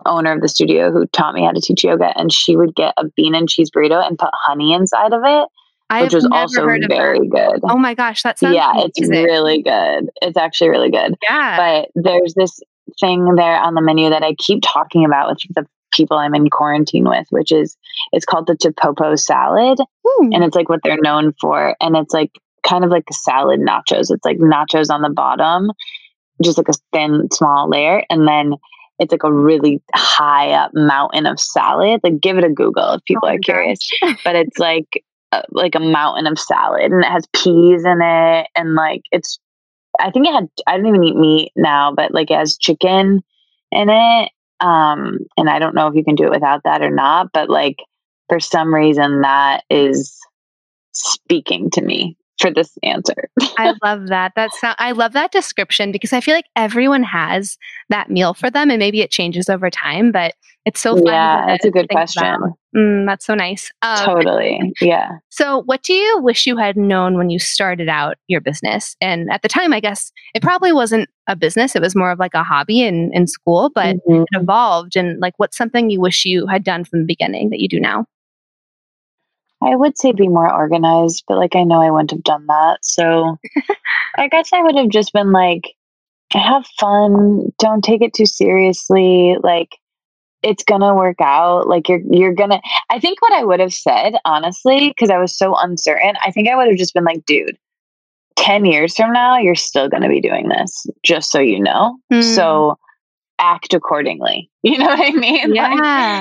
owner of the studio who taught me how to teach yoga, and she would get a bean and cheese burrito and put honey inside of it. I've which was also very good. Oh my gosh, that sounds yeah, amazing. it's really good. It's actually really good. Yeah, but there's this thing there on the menu that I keep talking about with the people I'm in quarantine with, which is it's called the Topopo salad. Mm. And it's like what they're known for. And it's like kind of like a salad nachos. It's like nachos on the bottom, just like a thin, small layer. And then it's like a really high up mountain of salad. Like give it a Google if people oh are curious. but it's like uh, like a mountain of salad and it has peas in it and like it's I think it had I don't even eat meat now, but like it has chicken in it um, and I don't know if you can do it without that or not, but like for some reason that is speaking to me for this answer. I love that. That's I love that description because I feel like everyone has that meal for them, and maybe it changes over time. But it's so fun. Yeah, that's a good question. Mm, that's so nice. Um, totally. Yeah. So, what do you wish you had known when you started out your business? And at the time, I guess it probably wasn't a business; it was more of like a hobby in in school. But mm-hmm. it evolved. And like, what's something you wish you had done from the beginning that you do now? I would say be more organized, but like I know I wouldn't have done that. So I guess I would have just been like, have fun, don't take it too seriously. Like it's gonna work out. Like you're you're gonna I think what I would have said, honestly, because I was so uncertain, I think I would have just been like, dude, 10 years from now, you're still gonna be doing this, just so you know. Mm. So act accordingly. You know what I mean? Yeah.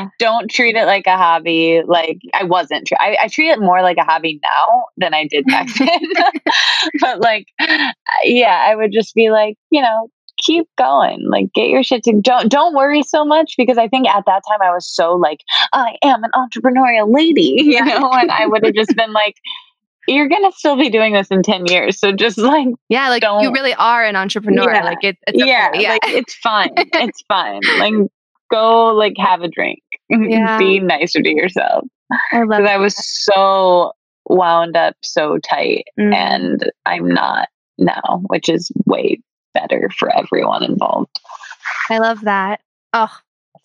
Like, don't treat it like a hobby. Like I wasn't. Tr- I, I treat it more like a hobby now than I did back then. but like, yeah, I would just be like, you know, keep going. Like, get your shit to don't don't worry so much because I think at that time I was so like, I am an entrepreneurial lady, you know, and I would have just been like. You're gonna still be doing this in ten years, so just like Yeah, like you really are an entrepreneur. Yeah. Like it, it's yeah, yeah. like it's fine. It's fine. Like go like have a drink. Yeah. Be nicer to yourself. I love I was so wound up so tight Mm. and I'm not now, which is way better for everyone involved. I love that. Oh,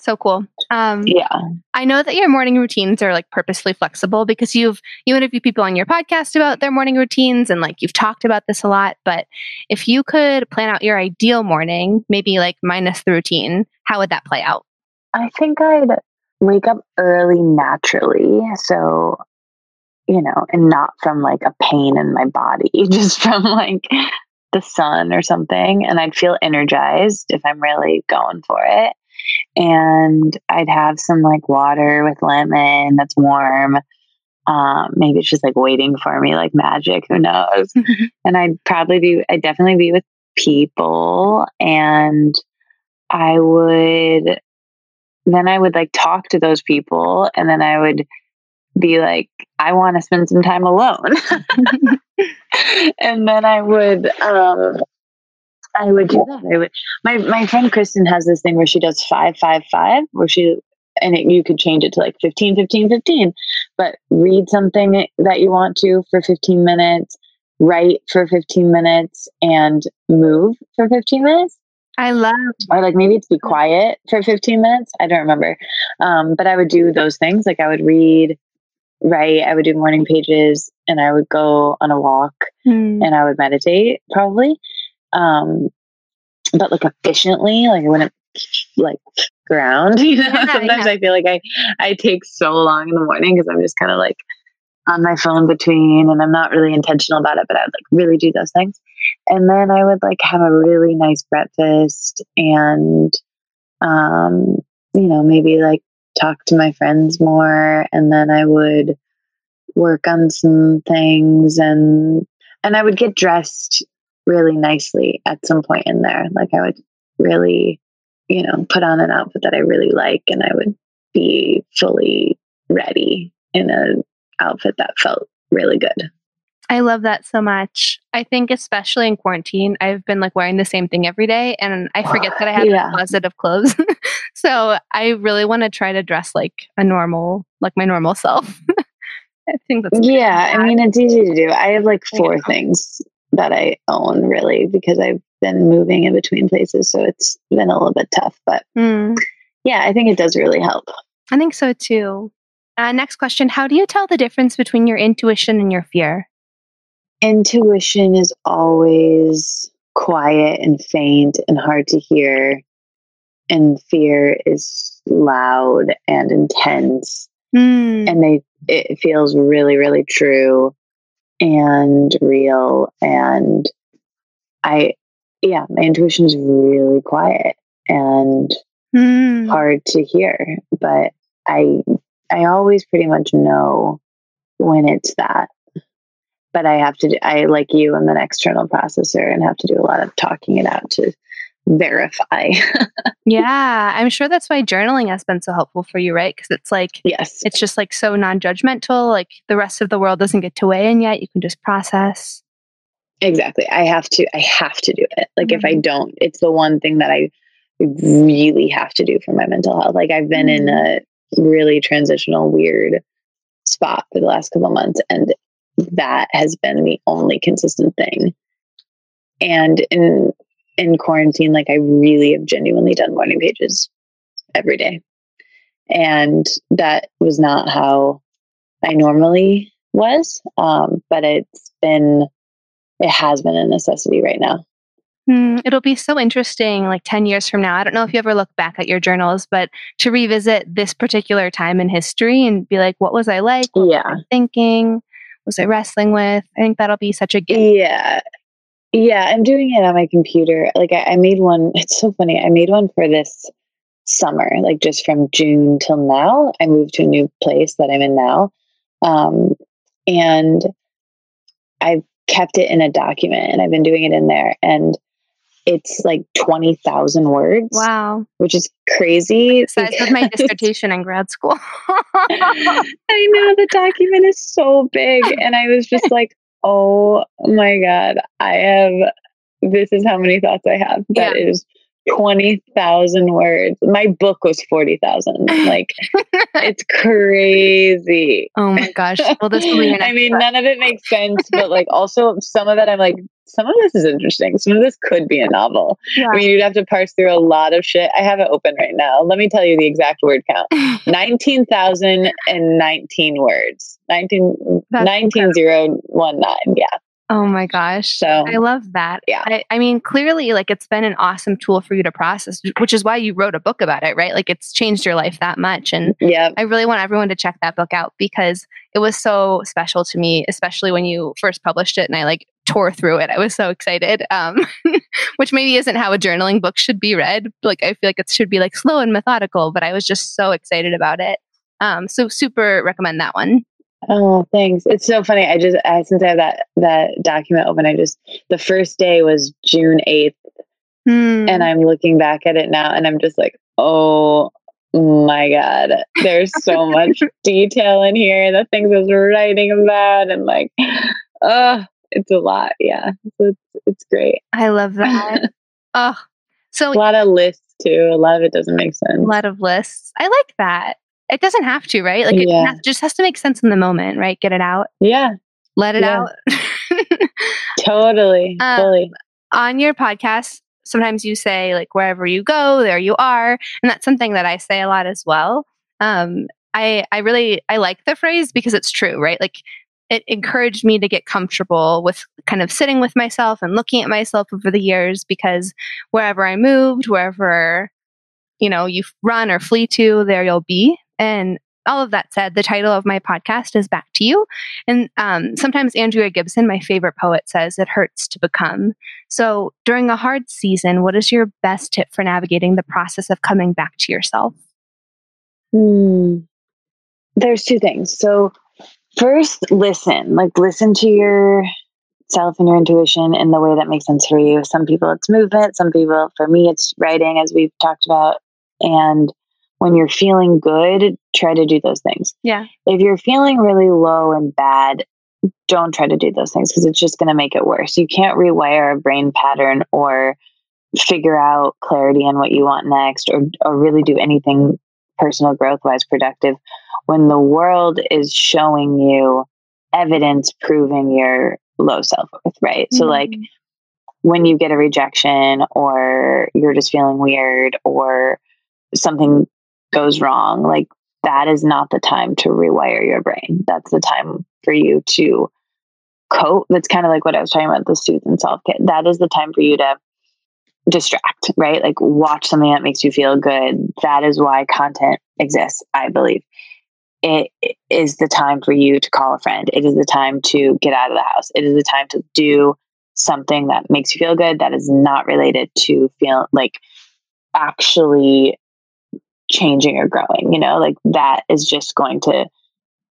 so cool. Um, Yeah. I know that your morning routines are like purposely flexible because you've you interview people on your podcast about their morning routines and like you've talked about this a lot. But if you could plan out your ideal morning, maybe like minus the routine, how would that play out? I think I'd wake up early naturally. So, you know, and not from like a pain in my body, just from like the sun or something. And I'd feel energized if I'm really going for it. And I'd have some like water with lemon that's warm. Um, maybe it's just like waiting for me like magic, who knows? and I'd probably be, I'd definitely be with people and I would then I would like talk to those people and then I would be like, I want to spend some time alone. and then I would um I would do that. I would my my friend Kristen has this thing where she does five five five where she and it, you could change it to like 15 15 15 but read something that you want to for 15 minutes write for 15 minutes and move for 15 minutes. I love or like maybe it's be quiet for 15 minutes i don't remember. Um, but i would do those things like i would read write i would do morning pages and i would go on a walk Mm. and i would meditate probably um, but like efficiently like i wouldn't like ground you know Yeah, sometimes yeah. i feel like i i take so long in the morning because i'm just kind of like on my phone between and i'm not really intentional about it but i would like really do those things and then i would like have a really nice breakfast and um you know maybe like talk to my friends more and then i would work on some things and and i would get dressed really nicely at some point in there like i would really you know put on an outfit that i really like and i would be fully ready in an outfit that felt really good I love that so much. I think especially in quarantine, I've been like wearing the same thing every day and I forget that I have Yeah. a closet of clothes. so I really want to try to dress like a normal, like my normal self. I think that's yeah i mean it's easy to do i have like four know. things that i own really because i've been moving in between places so it's been a little bit tough but Mm, yeah i think it does really help. I think so too. Uh, next question How do you tell the difference between your intuition and your fear? intuition is always quiet and faint and hard to hear and fear is loud and intense. Mm, and they it feels really really true and real. And i yeah my intuition is really quiet and mm, hard to hear. But i i always pretty much know when it's that. But i have to do i like you I'm an external processor and have to do a lot of talking it out to verify yeah, I'm sure that's why journaling has been so helpful for you, right? Because it's like, yes it's just like so non judgmental. Like the rest of the world doesn't get to weigh in yet. You can just process. exactly i have to i have to do it like if i Mhm. don't it's the one thing that i really have to do for my mental health like i've been in a really transitional weird spot for the last couple months and that has been the only consistent thing and in in quarantine like i really have genuinely done morning pages every day and that was not how i normally was um, but it's been it has been a necessity right now Hmm, it'll be so interesting, like 10 years from now. I don't know if you ever look back at your journals, but to revisit this particular time in history and be like, what was I like? What was yeah I thinking? Was I wrestling with? I think that'll be such a gift. yeah Yeah, I'm doing it on my computer. Like I, I made one. It's so funny. I made one for this summer, like just from June till now. I moved to a new place that I'm in now. Um, and I've kept it in a document and I've been doing it in there. And it's like 20,000 words. Wow. Which is crazy. Size of my dissertation in grad school. I know the document is so big. And I was just like, oh my God, I have, this is how many thoughts I have. That Yeah. is 20,000 words. My book was 40,000. Like, it's crazy. oh my gosh. Well, this will be I mean, none of it makes sense, but like also some of it, I'm like, some of this is interesting. Some of this could be a novel. Yeah. I mean, you'd have to parse through a lot of shit. I have it open right now. Let me tell you the exact word count 19,019 words. 19, That's 19019. Yeah. oh my gosh. So, I love that. Yeah. I, I mean, clearly, like it's been an awesome tool for you to process, which is why you wrote a book about it, right? Like it's changed your life that much. And yeah. I really want everyone to check that book out because it was so special to me, especially when you first published it and I like tore through it. I was so excited, um, which maybe isn't how a journaling book should be read. Like I feel like it should be like slow and methodical, but I was just so excited about it. Um, so super recommend that one. Oh, thanks. It's so funny. I just, I, since I have that, that document open, I just, the first day was June 8th. Hmm. and I'm looking back at it now and I'm just like, oh my God, there's so much detail in here, the things I was writing about, and like, oh, it's a lot. Yeah. So it's, it's great. I love that. oh, so A lot of lists too. A lot of it doesn't make sense. a lot of lists. I like that. It doesn't have to, right? Like it Yeah. has- just has to make sense in the moment, right? Get it out, Yeah, let it Yeah. out. totally. Um, fully. on your podcast, sometimes you say like wherever you go, there you are, and that's something that I say a lot as well. Um, I I really I like the phrase because it's true, right? Like it encouraged me to get comfortable with kind of sitting with myself and looking at myself over the years because wherever I moved, wherever you know you run or flee to, there you'll be. And all of that said, the title of my podcast is Back to You. And um, sometimes Andrea Gibson, my favorite poet, says it hurts to become. So during a hard season, what is your best tip for navigating the process of coming back to yourself? Hmm. There's two things. So, first, listen. Like, listen to your self and your intuition in the way that makes sense for you. Some people it's movement. Some people, for me, it's writing, as we've talked about. And when you're feeling good, try to do those things. Yeah. If you're feeling really low and bad, don't try to do those things because it's just going to make it worse. You can't rewire a brain pattern or figure out clarity in what you want next or, or really do anything personal growth wise productive when the world is showing you evidence proving your low self worth, right? So, like, Mm. when you get a rejection or you're just feeling weird or something goes wrong, like that is not the time to rewire your brain. That's the time for you to cope. That's kind of like what I was talking about the soothe and self care. That is the time for you to distract, right? Like watch something that makes you feel good. That is why content exists, I believe. It is the time for you to call a friend. It is the time to get out of the house. It is the time to do something that makes you feel good that is not related to feel like actually changing or growing you know like that is just going to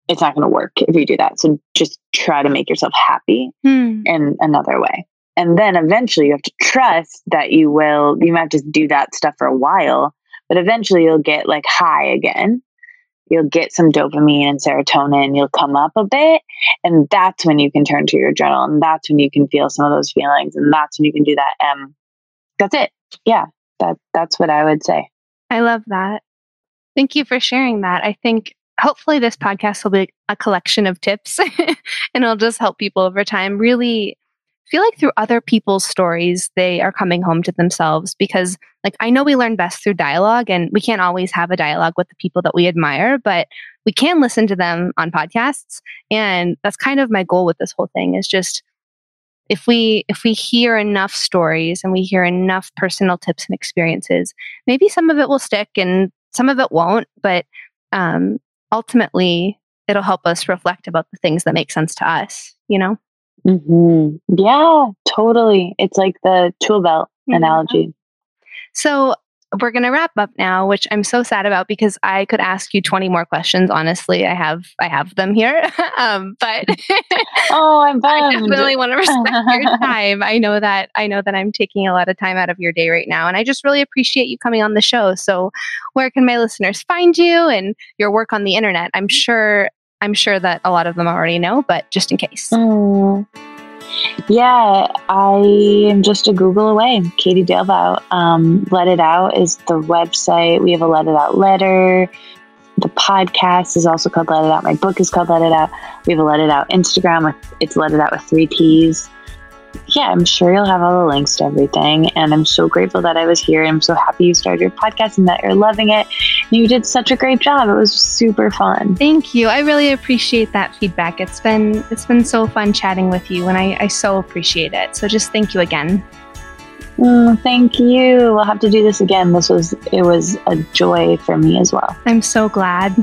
it's not going to work if you do that. So just try to make yourself happy Hmm. in another way. And then eventually you have to trust that you will you might just do that stuff for a while but eventually you'll get like high again. You'll get some dopamine and serotonin you'll come up a bit and that's when you can turn to your journal and that's when you can feel some of those feelings and that's when you can do that um that's it. Yeah that that's what i would say I love that. Thank you for sharing that. I think hopefully this podcast will be a collection of tips and it'll just help people over time really feel like through other people's stories they are coming home to themselves because like I know we learn best through dialogue and we can't always have a dialogue with the people that we admire, but we can listen to them on podcasts and that's kind of my goal with this whole thing is just if we if we hear enough stories and we hear enough personal tips and experiences maybe some of it will stick and some of it won't but um, ultimately it'll help us reflect about the things that make sense to us you know hmm yeah totally. It's like the tool belt Yeah. analogy. So we're going to wrap up now, which I'm so sad about because I could ask you 20 more questions. Honestly, I have I have them here, um, but Oh, I'm I definitely want to respect your time. I know that I know that I'm taking a lot of time out of your day right now, and I just really appreciate you coming on the show. So, where can my listeners find you and your work on the internet? I'm sure I'm sure that a lot of them already know, but just in case. Mm. Yeah, I am just a Google away. Katie Dalebout. Um, Let It Out is the website. We have a Let It Out letter. The podcast is also called Let It Out. My book is called Let It Out. We have a Let It Out Instagram with it's Let It Out with three T's. Yeah, I'm sure you'll have all the links to everything. And I'm so grateful that I was here. I'm so happy you started your podcast and that you're loving it. You did such a great job. It was super fun. Thank you. I really appreciate that feedback. It's been it's been so fun chatting with you, and I, I so appreciate it. So just thank you again. Mm, thank you. We'll have to do this again. This was it was a joy for me as well. I'm so glad.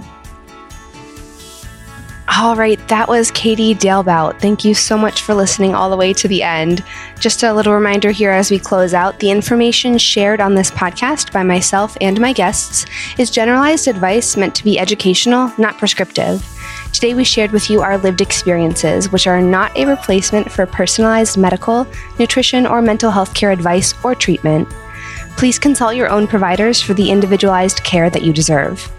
All right, that was Katie Dalebout. Thank you so much for listening all the way to the end. Just a little reminder here as we close out the information shared on this podcast by myself and my guests is generalized advice meant to be educational, not prescriptive. Today, we shared with you our lived experiences, which are not a replacement for personalized medical, nutrition, or mental health care advice or treatment. Please consult your own providers for the individualized care that you deserve.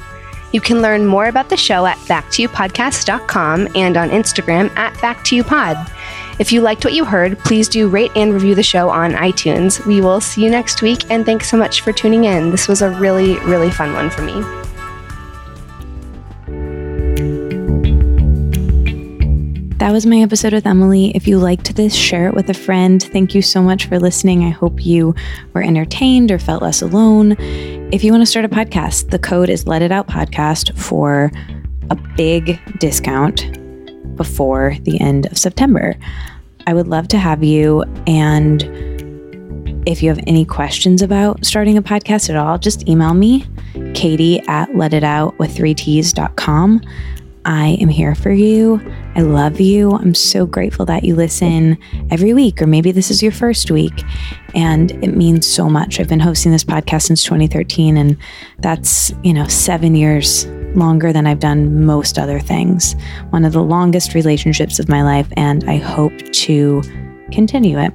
You can learn more about the show at backtoyoupodcast.com and on Instagram at backtoyoupod. If you liked what you heard, please do rate and review the show on iTunes. We will see you next week, and thanks so much for tuning in. This was a really, really fun one for me. That was my episode with Emily. If you liked this, share it with a friend. Thank you so much for listening. I hope you were entertained or felt less alone. If you want to start a podcast, the code is Let It Out Podcast for a big discount before the end of September. I would love to have you. And if you have any questions about starting a podcast at all, just email me, Katie at letitout with 3ts.com. I am here for you. I love you. I'm so grateful that you listen every week, or maybe this is your first week. And it means so much. I've been hosting this podcast since 2013, and that's, you know, seven years longer than I've done most other things. One of the longest relationships of my life, and I hope to continue it.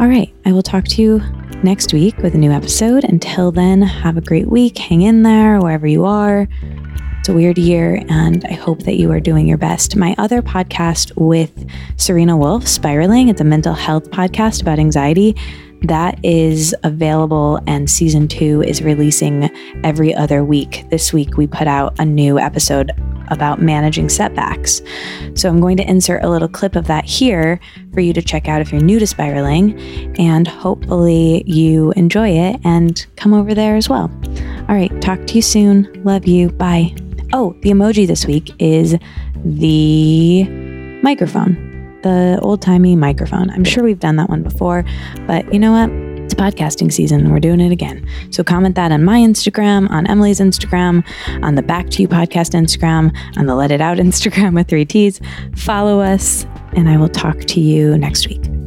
All right. I will talk to you next week with a new episode. Until then, have a great week. Hang in there wherever you are. It's a weird year, and I hope that you are doing your best. My other podcast with Serena Wolf, Spiraling, it's a mental health podcast about anxiety. That is available, and season two is releasing every other week. This week, we put out a new episode about managing setbacks. So, I'm going to insert a little clip of that here for you to check out if you're new to spiraling, and hopefully, you enjoy it and come over there as well. All right, talk to you soon. Love you. Bye. Oh, the emoji this week is the microphone, the old timey microphone. I'm sure we've done that one before, but you know what? It's podcasting season we're doing it again. So comment that on my Instagram, on Emily's Instagram, on the Back to You podcast Instagram, on the Let It Out Instagram with three T's. Follow us, and I will talk to you next week.